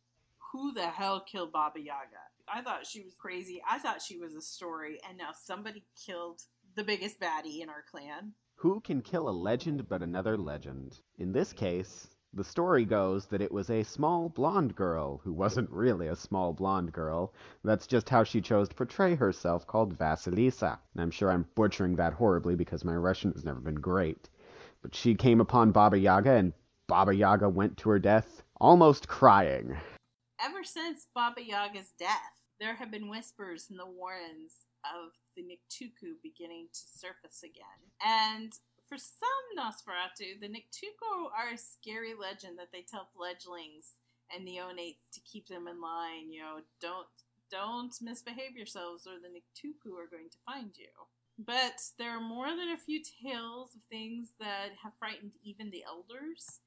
who the hell killed Baba Yaga? I thought she was crazy. I thought she was a story, and now somebody killed the biggest baddie in our clan.
Who can kill a legend but another legend? In this case, the story goes that it was a small blonde girl who wasn't really a small blonde girl. That's just how she chose to portray herself, called Vasilisa. And I'm sure I'm butchering that horribly because my Russian has never been great. But she came upon Baba Yaga, and Baba Yaga went to her death almost crying.
Ever since Baba Yaga's death, there have been whispers in the warrens of the Nictuku beginning to surface again. And for some Nosferatu, the Nictuku are a scary legend that they tell fledglings and neonates to keep them in line. You know, don't don't misbehave yourselves, or the Nictuku are going to find you. But there are more than a few tales of things that have frightened even the elders.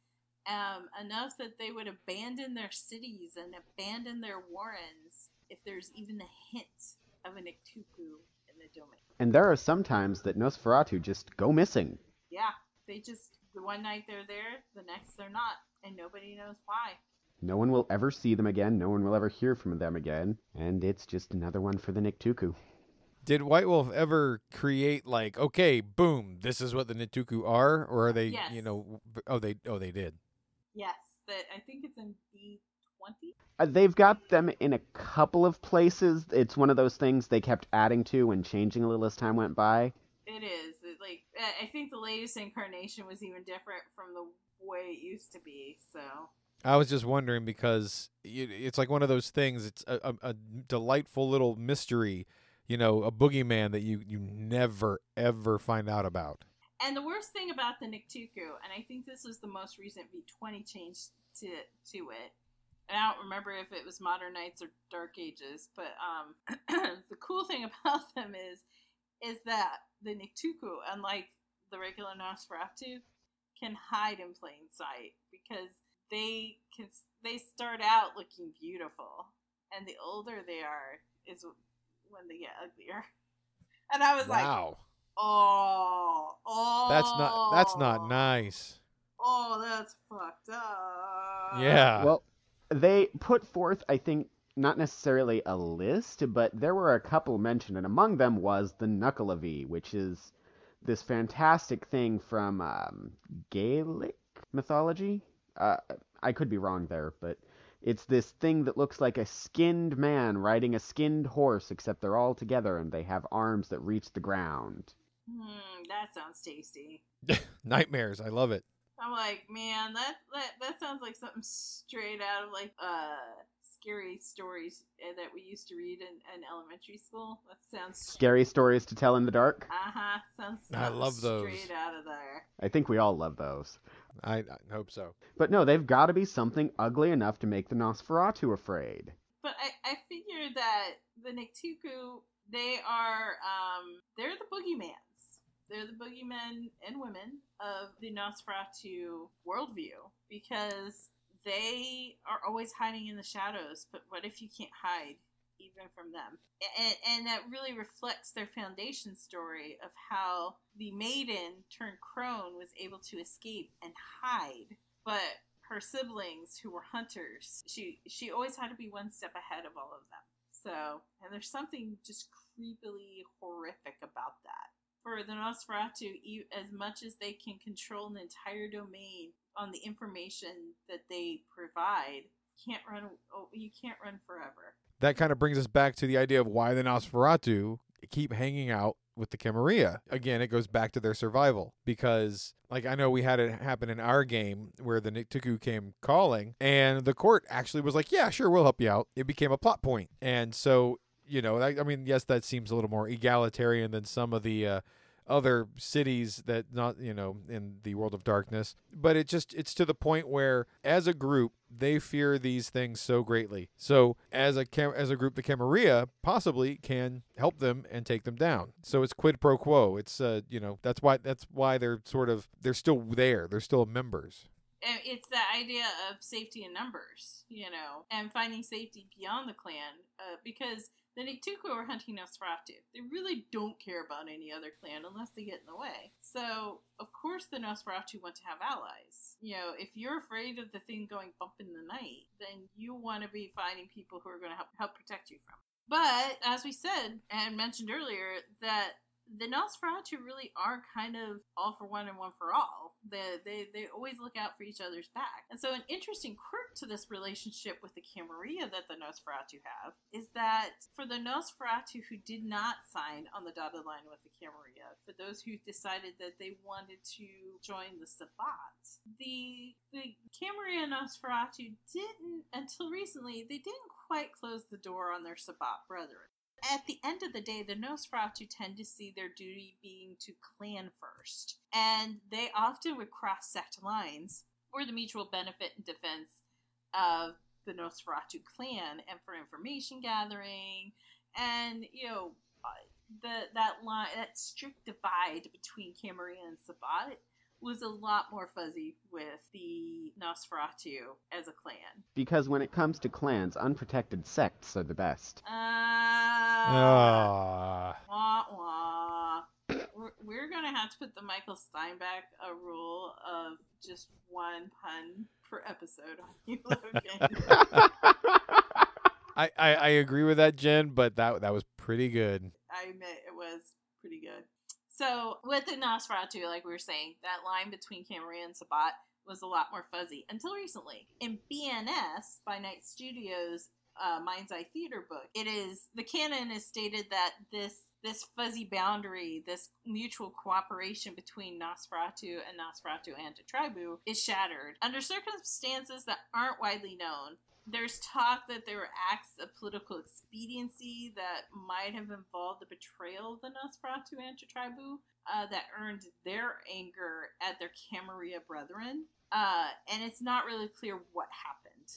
Um, enough that they would abandon their cities and abandon their warrens if there's even a hint of a the domain.
And there are some times that Nosferatu just go missing.
Yeah, they just, the one night they're there, the next they're not, and nobody knows why.
No one will ever see them again, no one will ever hear from them again, and it's just another one for the Nictuku.
Did White Wolf ever create like, okay, boom, this is what the Nictuku are, or are they,
Yes.
you know, oh they, oh they did.
Yes, that I think it's in V20.
Uh, they've got them in a couple of places. It's one of those things they kept adding to and changing a little as time went by.
It is. It, like, I- I think the latest incarnation was even different from the way it used to be, so.
I was just wondering because it's like one of those things. It's a, a, a delightful little mystery, you know, a boogeyman that you you never ever find out about.
And the worst thing about the Nictuku, and I think this was the most recent V20 change to to it. And I don't remember if it was Modern Nights or Dark Ages, but um, [CLEARS THROAT] the cool thing [LAUGHS] about them is is that the Nictuku, unlike the regular Nosferatu, can hide in plain sight because they can they start out looking beautiful, and the older they are is when they get uglier. [LAUGHS] And I was like,
Wow,
Oh, oh.
that's not that's not nice.
Oh, that's fucked up.
Yeah.
Well, they put forth, I think, not necessarily a list, but there were a couple mentioned, and among them was the Nuckelavee, which is this fantastic thing from um, Gaelic mythology. Uh, I could be wrong there, but it's this thing that looks like a skinned man riding a skinned horse, except they're all together and they have arms that reach the ground.
Hmm, that sounds tasty. [LAUGHS]
Nightmares. I love it.
I'm like, man, that that that sounds like something straight out of like uh scary stories uh, that we used to read in, in elementary school. That sounds
Scary stories to tell in the dark.
Uh huh. Sounds.
I love those.
Straight out of there.
I think we all love those.
I, I hope so.
But no, they've got to be something ugly enough to make the Nosferatu afraid.
But I, I figure that the Nictuku They are um, they're the boogeymans. They're the boogeymen and women of the Nosferatu worldview because they are always hiding in the shadows. But what if you can't hide even from them? And, and that really reflects their foundation story of how the maiden turned crone was able to escape and hide, but her siblings who were hunters, she she always had to be one step ahead of all of them. So, and there's something just creepily horrific about that. For the Nosferatu, as much as they can control an entire domain on the information that they provide, can't run. Oh, you can't run forever.
That kind of brings us back to the idea of why the Nosferatu keep hanging out with the Camarilla. Again, it goes back to their survival because, like, I know we had it happen in our game where the Nictuku came calling, and the court actually was like, "Yeah, sure, we'll help you out." It became a plot point, and so you know, I, I mean, yes, that seems a little more egalitarian than some of the. Uh, other cities that not you know in the world of darkness. But it just it's to the point where as a group they fear these things so greatly. So as a cam- as a group the camarilla possibly can help them and take them down. So it's quid pro quo. It's uh you know that's why that's why they're sort of they're still there. They're still members
it's the idea of safety in numbers, you know, and finding safety beyond the clan, uh, because the Nictuku are hunting Nosferatu. They really don't care about any other clan unless they get in the way. So, of course, the Nosferatu want to have allies. You know, if you're afraid of the thing going bump in the night, then you want to be finding people who are going to help, help protect you from it. But, as we said and mentioned earlier, that the Nosferatu really are kind of all for one and one for all. They, they, they always look out for each other's back. And so, an interesting quirk to this relationship with the Camarilla that the Nosferatu have is that for the Nosferatu who did not sign on the dotted line with the Camarilla, for those who decided that they wanted to join the Sabbat, the, the Camarilla Nosferatu didn't, until recently, they didn't quite close the door on their Sabbat brethren at the end of the day, the Nosferatu tend to see their duty being to clan first, and they often would cross sect lines for the mutual benefit and defense of the Nosferatu clan and for information gathering, and you know uh, the that line that strict divide between Camarilla and Sabbat was a lot more fuzzy with the Nosferatu as a clan.
Because when it comes to clans, unprotected sects are the best.
Uh,
uh.
Wah, wah. We're, we're gonna have to put the Michael Steinbeck a rule of just one pun per episode on you, Logan. [LAUGHS]
I, I, I agree with that, Jen, but that that was pretty good.
I admit it was pretty good. So with the Nosferatu, like we were saying, that line between Camarilla and Sabbat was a lot more fuzzy until recently. In BNS by Night Studios uh, Mind's Eye Theater book, it is the canon is stated that this this fuzzy boundary, this mutual cooperation between Nosferatu and Nosferatu Antitribu is shattered under circumstances that aren't widely known there's talk that there were acts of political expediency that might have involved the betrayal of the Nosferatu Antitribu uh, that earned their anger at their Camarilla brethren. Uh, and it's not really clear what happened.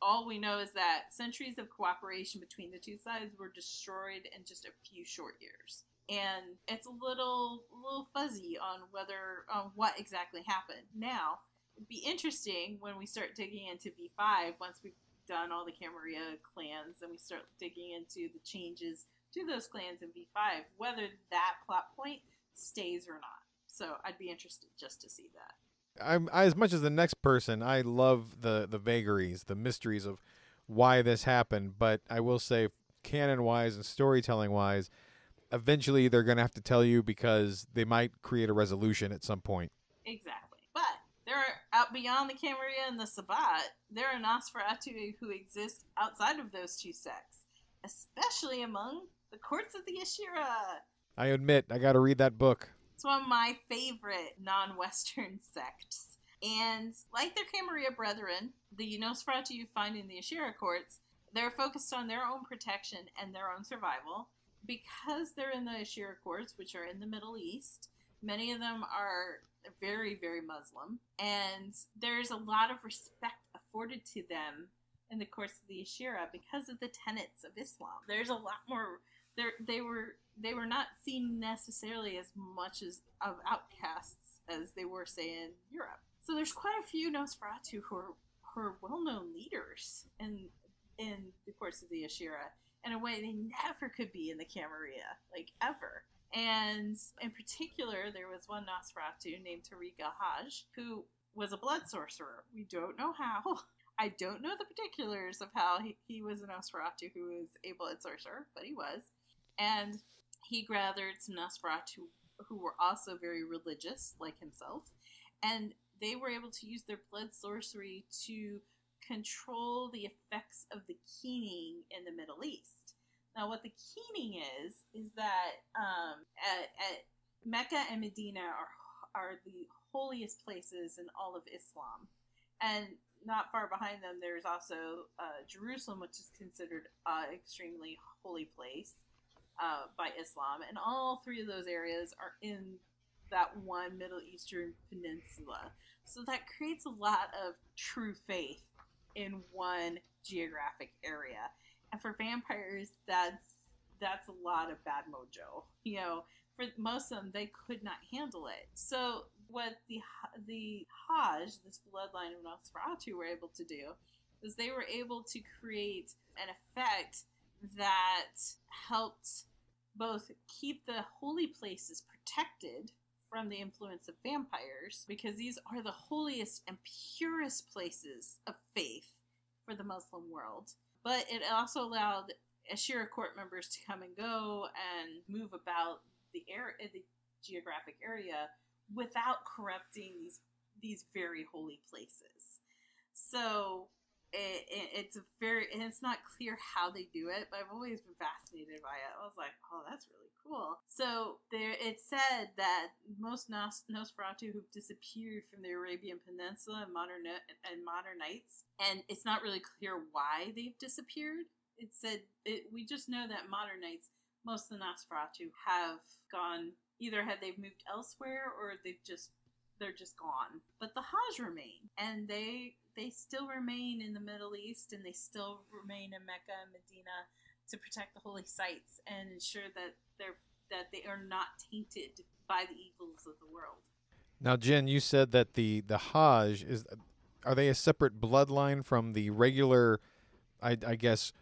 All we know is that centuries of cooperation between the two sides were destroyed in just a few short years. And it's a little, little fuzzy on whether, on what exactly happened. Now, be interesting when we start digging into V5 once we've done all the Camarilla clans and we start digging into the changes to those clans in V5, whether that plot point stays or not. So I'd be interested just to see that.
I'm I, as much as the next person. I love the the vagaries, the mysteries of why this happened. But I will say, canon wise and storytelling wise, eventually they're going to have to tell you because they might create a resolution at some point.
Exactly. Out beyond the Camarilla and the Sabbat, there are Nosferatu who exist outside of those two sects, especially among the courts of the Ashirra.
I admit, I got to read that book.
It's one of my favorite non-Western [LAUGHS] sects. And like their Camarilla brethren, the Nosferatu you find in the Ashirra courts, they're focused on their own protection and their own survival. Because they're in the Ashirra courts, which are in the Middle East, many of them are very, very Muslim, and there's a lot of respect afforded to them in the course of the Ashirra because of the tenets of Islam. There's a lot more they were they were not seen necessarily as much as of outcasts as they were, say, in Europe. So there's quite a few Nosferatu who are, who are well-known leaders in in the course of the Ashirra in a way they never could be in the Camarilla, like ever. And in particular, there was one Nosferatu named Tariqa Haj who was a blood sorcerer. We don't know how. [LAUGHS] I don't know the particulars of how he, he was a Nosferatu who was a blood sorcerer, but he was. And he gathered some Nosferatu who were also very religious, like himself, and they were able to use their blood sorcery to control the effects of the keening in the Middle East. Now, what the keening is, is that um, at, at Mecca and Medina are, are the holiest places in all of Islam. And not far behind them, there's also uh, Jerusalem, which is considered an uh, extremely holy place uh, by Islam. And all three of those areas are in that one Middle Eastern peninsula. So that creates a lot of true faith in one geographic area. And for vampires, that's that's a lot of bad mojo. You know, for most of them, they could not handle it. So what the the Hajj, this bloodline of Nosferatu, were able to do is they were able to create an effect that helped both keep the holy places protected from the influence of vampires because these are the holiest and purest places of faith for the Muslim world. But it also allowed Ashirra court members to come and go and move about the area, the geographic area, without corrupting these these very holy places. So it, it, it's a very and it's not clear how they do it, but I've always been fascinated by it. I was like, oh, that's really cool. So there, it said that most Nos- Nosferatu who've disappeared from the Arabian Peninsula and modern and modern nights, and it's not really clear why they've disappeared. It said it, we just know that modern nights, most of the Nosferatu have gone either have they've moved elsewhere or they've just they're just gone. But the Hajj remain, and they they still remain in the Middle East, and they still remain in Mecca and Medina to protect the holy sites and ensure that they're that they are not tainted by the evils of the world.
Now, Jen, you said that the the Hajj is are they a separate bloodline from the regular, I, I guess,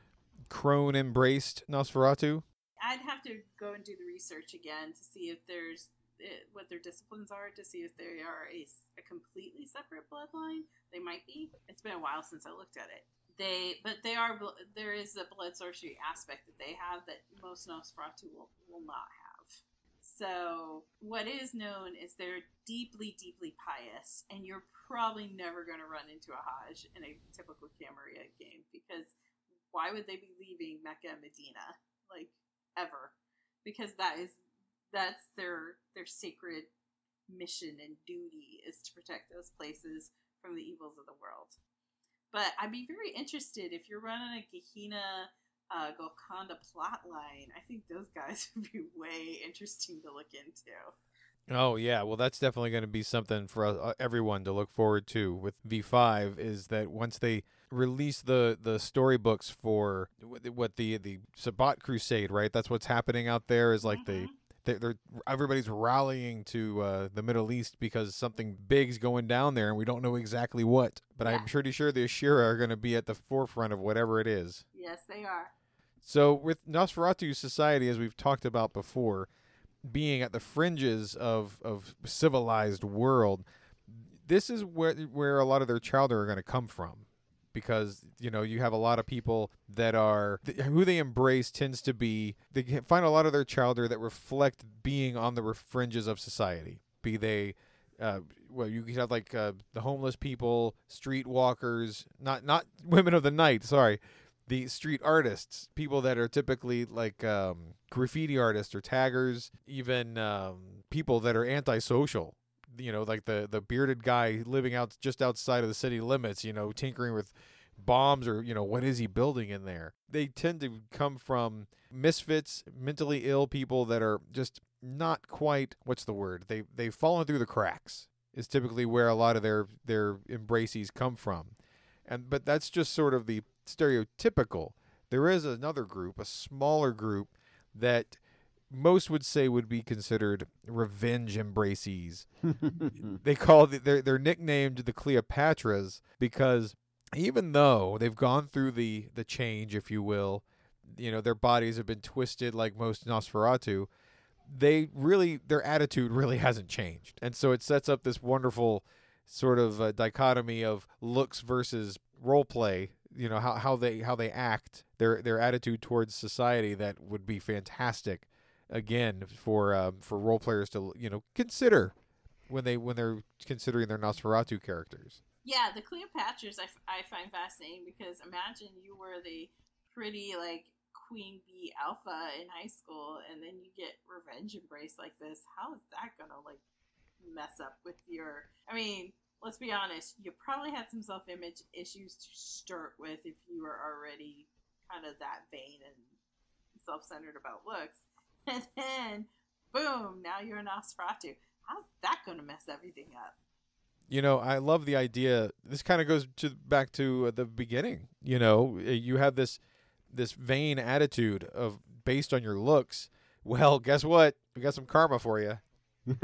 crone embraced Nosferatu?
I'd have to go and do the research again to see if there's it, what their disciplines are to see if they are a, a completely separate bloodline. They might be. It's been a while since I looked at it. They, but they are. There is a blood sorcery aspect that they have that most Nosferatu will, will not have. So what is known is they're deeply, deeply pious, and you're probably never going to run into a Hajj in a typical Camarilla game because why would they be leaving Mecca and Medina like ever? Because that is that's their their sacred mission and duty is to protect those places from the evils of the world. But I'd be very interested if you're running a Gehenna uh, Golconda plot line. I think those guys [LAUGHS] would be way interesting to look into.
Oh yeah, well that's definitely going to be something for uh, everyone to look forward to with V5 is that once they release the the storybooks for what the the Sabbat Crusade, right? That's what's happening out there is like mm-hmm. the they're, they're everybody's rallying to uh, the Middle East because something big's going down there, and we don't know exactly what. But yeah. I'm pretty sure the Ashirra are going to be at the forefront of whatever it is.
Yes, they are.
So with Nosferatu society, as we've talked about before, being at the fringes of of civilized world, this is where where a lot of their childhood are going to come from because you know you have a lot of people that are who they embrace tends to be they find a lot of their childhood that reflect being on the fringes of society. Be they uh, well you have like uh, the homeless people street walkers not not [LAUGHS] women of the night sorry. The street artists people that are typically like um, graffiti artists or taggers even um, people that are antisocial you know, like the the bearded guy living out just outside of the city limits, you know, tinkering with bombs or you know what is he building in there? They tend to come from misfits mentally ill people that are just not quite what's the word? They they've fallen through the cracks is typically where a lot of their their embracees come from. And but that's just sort of the stereotypical. There is another group a smaller group that most would say would be considered revenge embraces. [LAUGHS] they call the, they're they're nicknamed the Cleopatras because even though they've gone through the the change, if you will, you know their bodies have been twisted like most Nosferatu. They really their attitude really [LAUGHS] hasn't changed, and so it sets up this wonderful sort of uh, dichotomy of looks versus role play. You know how, how they how they act, their their attitude towards society that would be fantastic again for um, for role players to you know consider when they when they're considering their Nosferatu characters.
Yeah, the Cleopatras I, f- I find fascinating because imagine you were the pretty like queen bee alpha in high school, and then you get revenge embrace like this. How is that gonna like mess up with your? I mean, let's be honest. You probably had some self image issues to start with if you were already kind of that vain and self centered about looks [LAUGHS] and then boom, now you're an Nosferatu. How's that going to mess everything up?
You know, I love the idea. This kind of goes to back to uh, the beginning. You know, uh, you have this this vain attitude of based on your looks. [LAUGHS] Well, guess what? We got some karma for you. [LAUGHS]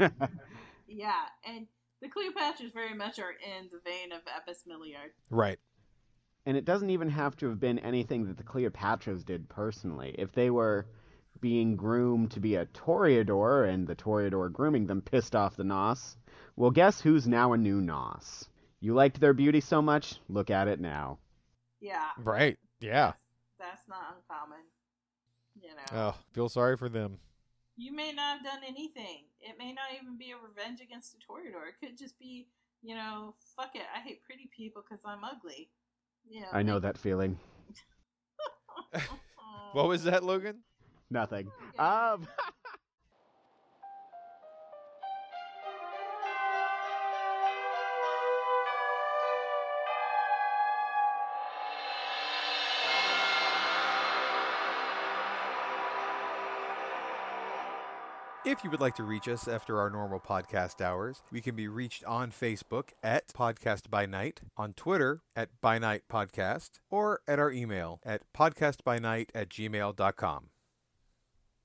yeah, and the Cleopatras very much are in the vein of Absimiliard.
Right.
And it doesn't even have to have been anything that the Cleopatras did personally. If they were being groomed to be a Toreador, and the Toreador grooming them pissed off the Nos. Well, guess who's now a new Nos? You liked their beauty so much? Look at it now.
Yeah.
Right. Yeah.
That's, that's not uncommon. You know.
Oh, feel sorry for them.
You may not have done anything. It may not even be a revenge against a Toreador. It could just be, you know, fuck it. I hate pretty people because I'm ugly.
You know, I know like... that feeling. [LAUGHS] [LAUGHS]
what was that, Logan?
Nothing. Um. [LAUGHS]
If you would like to reach us after our normal podcast hours, we can be reached on Facebook at Podcast by Night, on Twitter at By Night Podcast, or at our email at podcastbynight at gmail.com.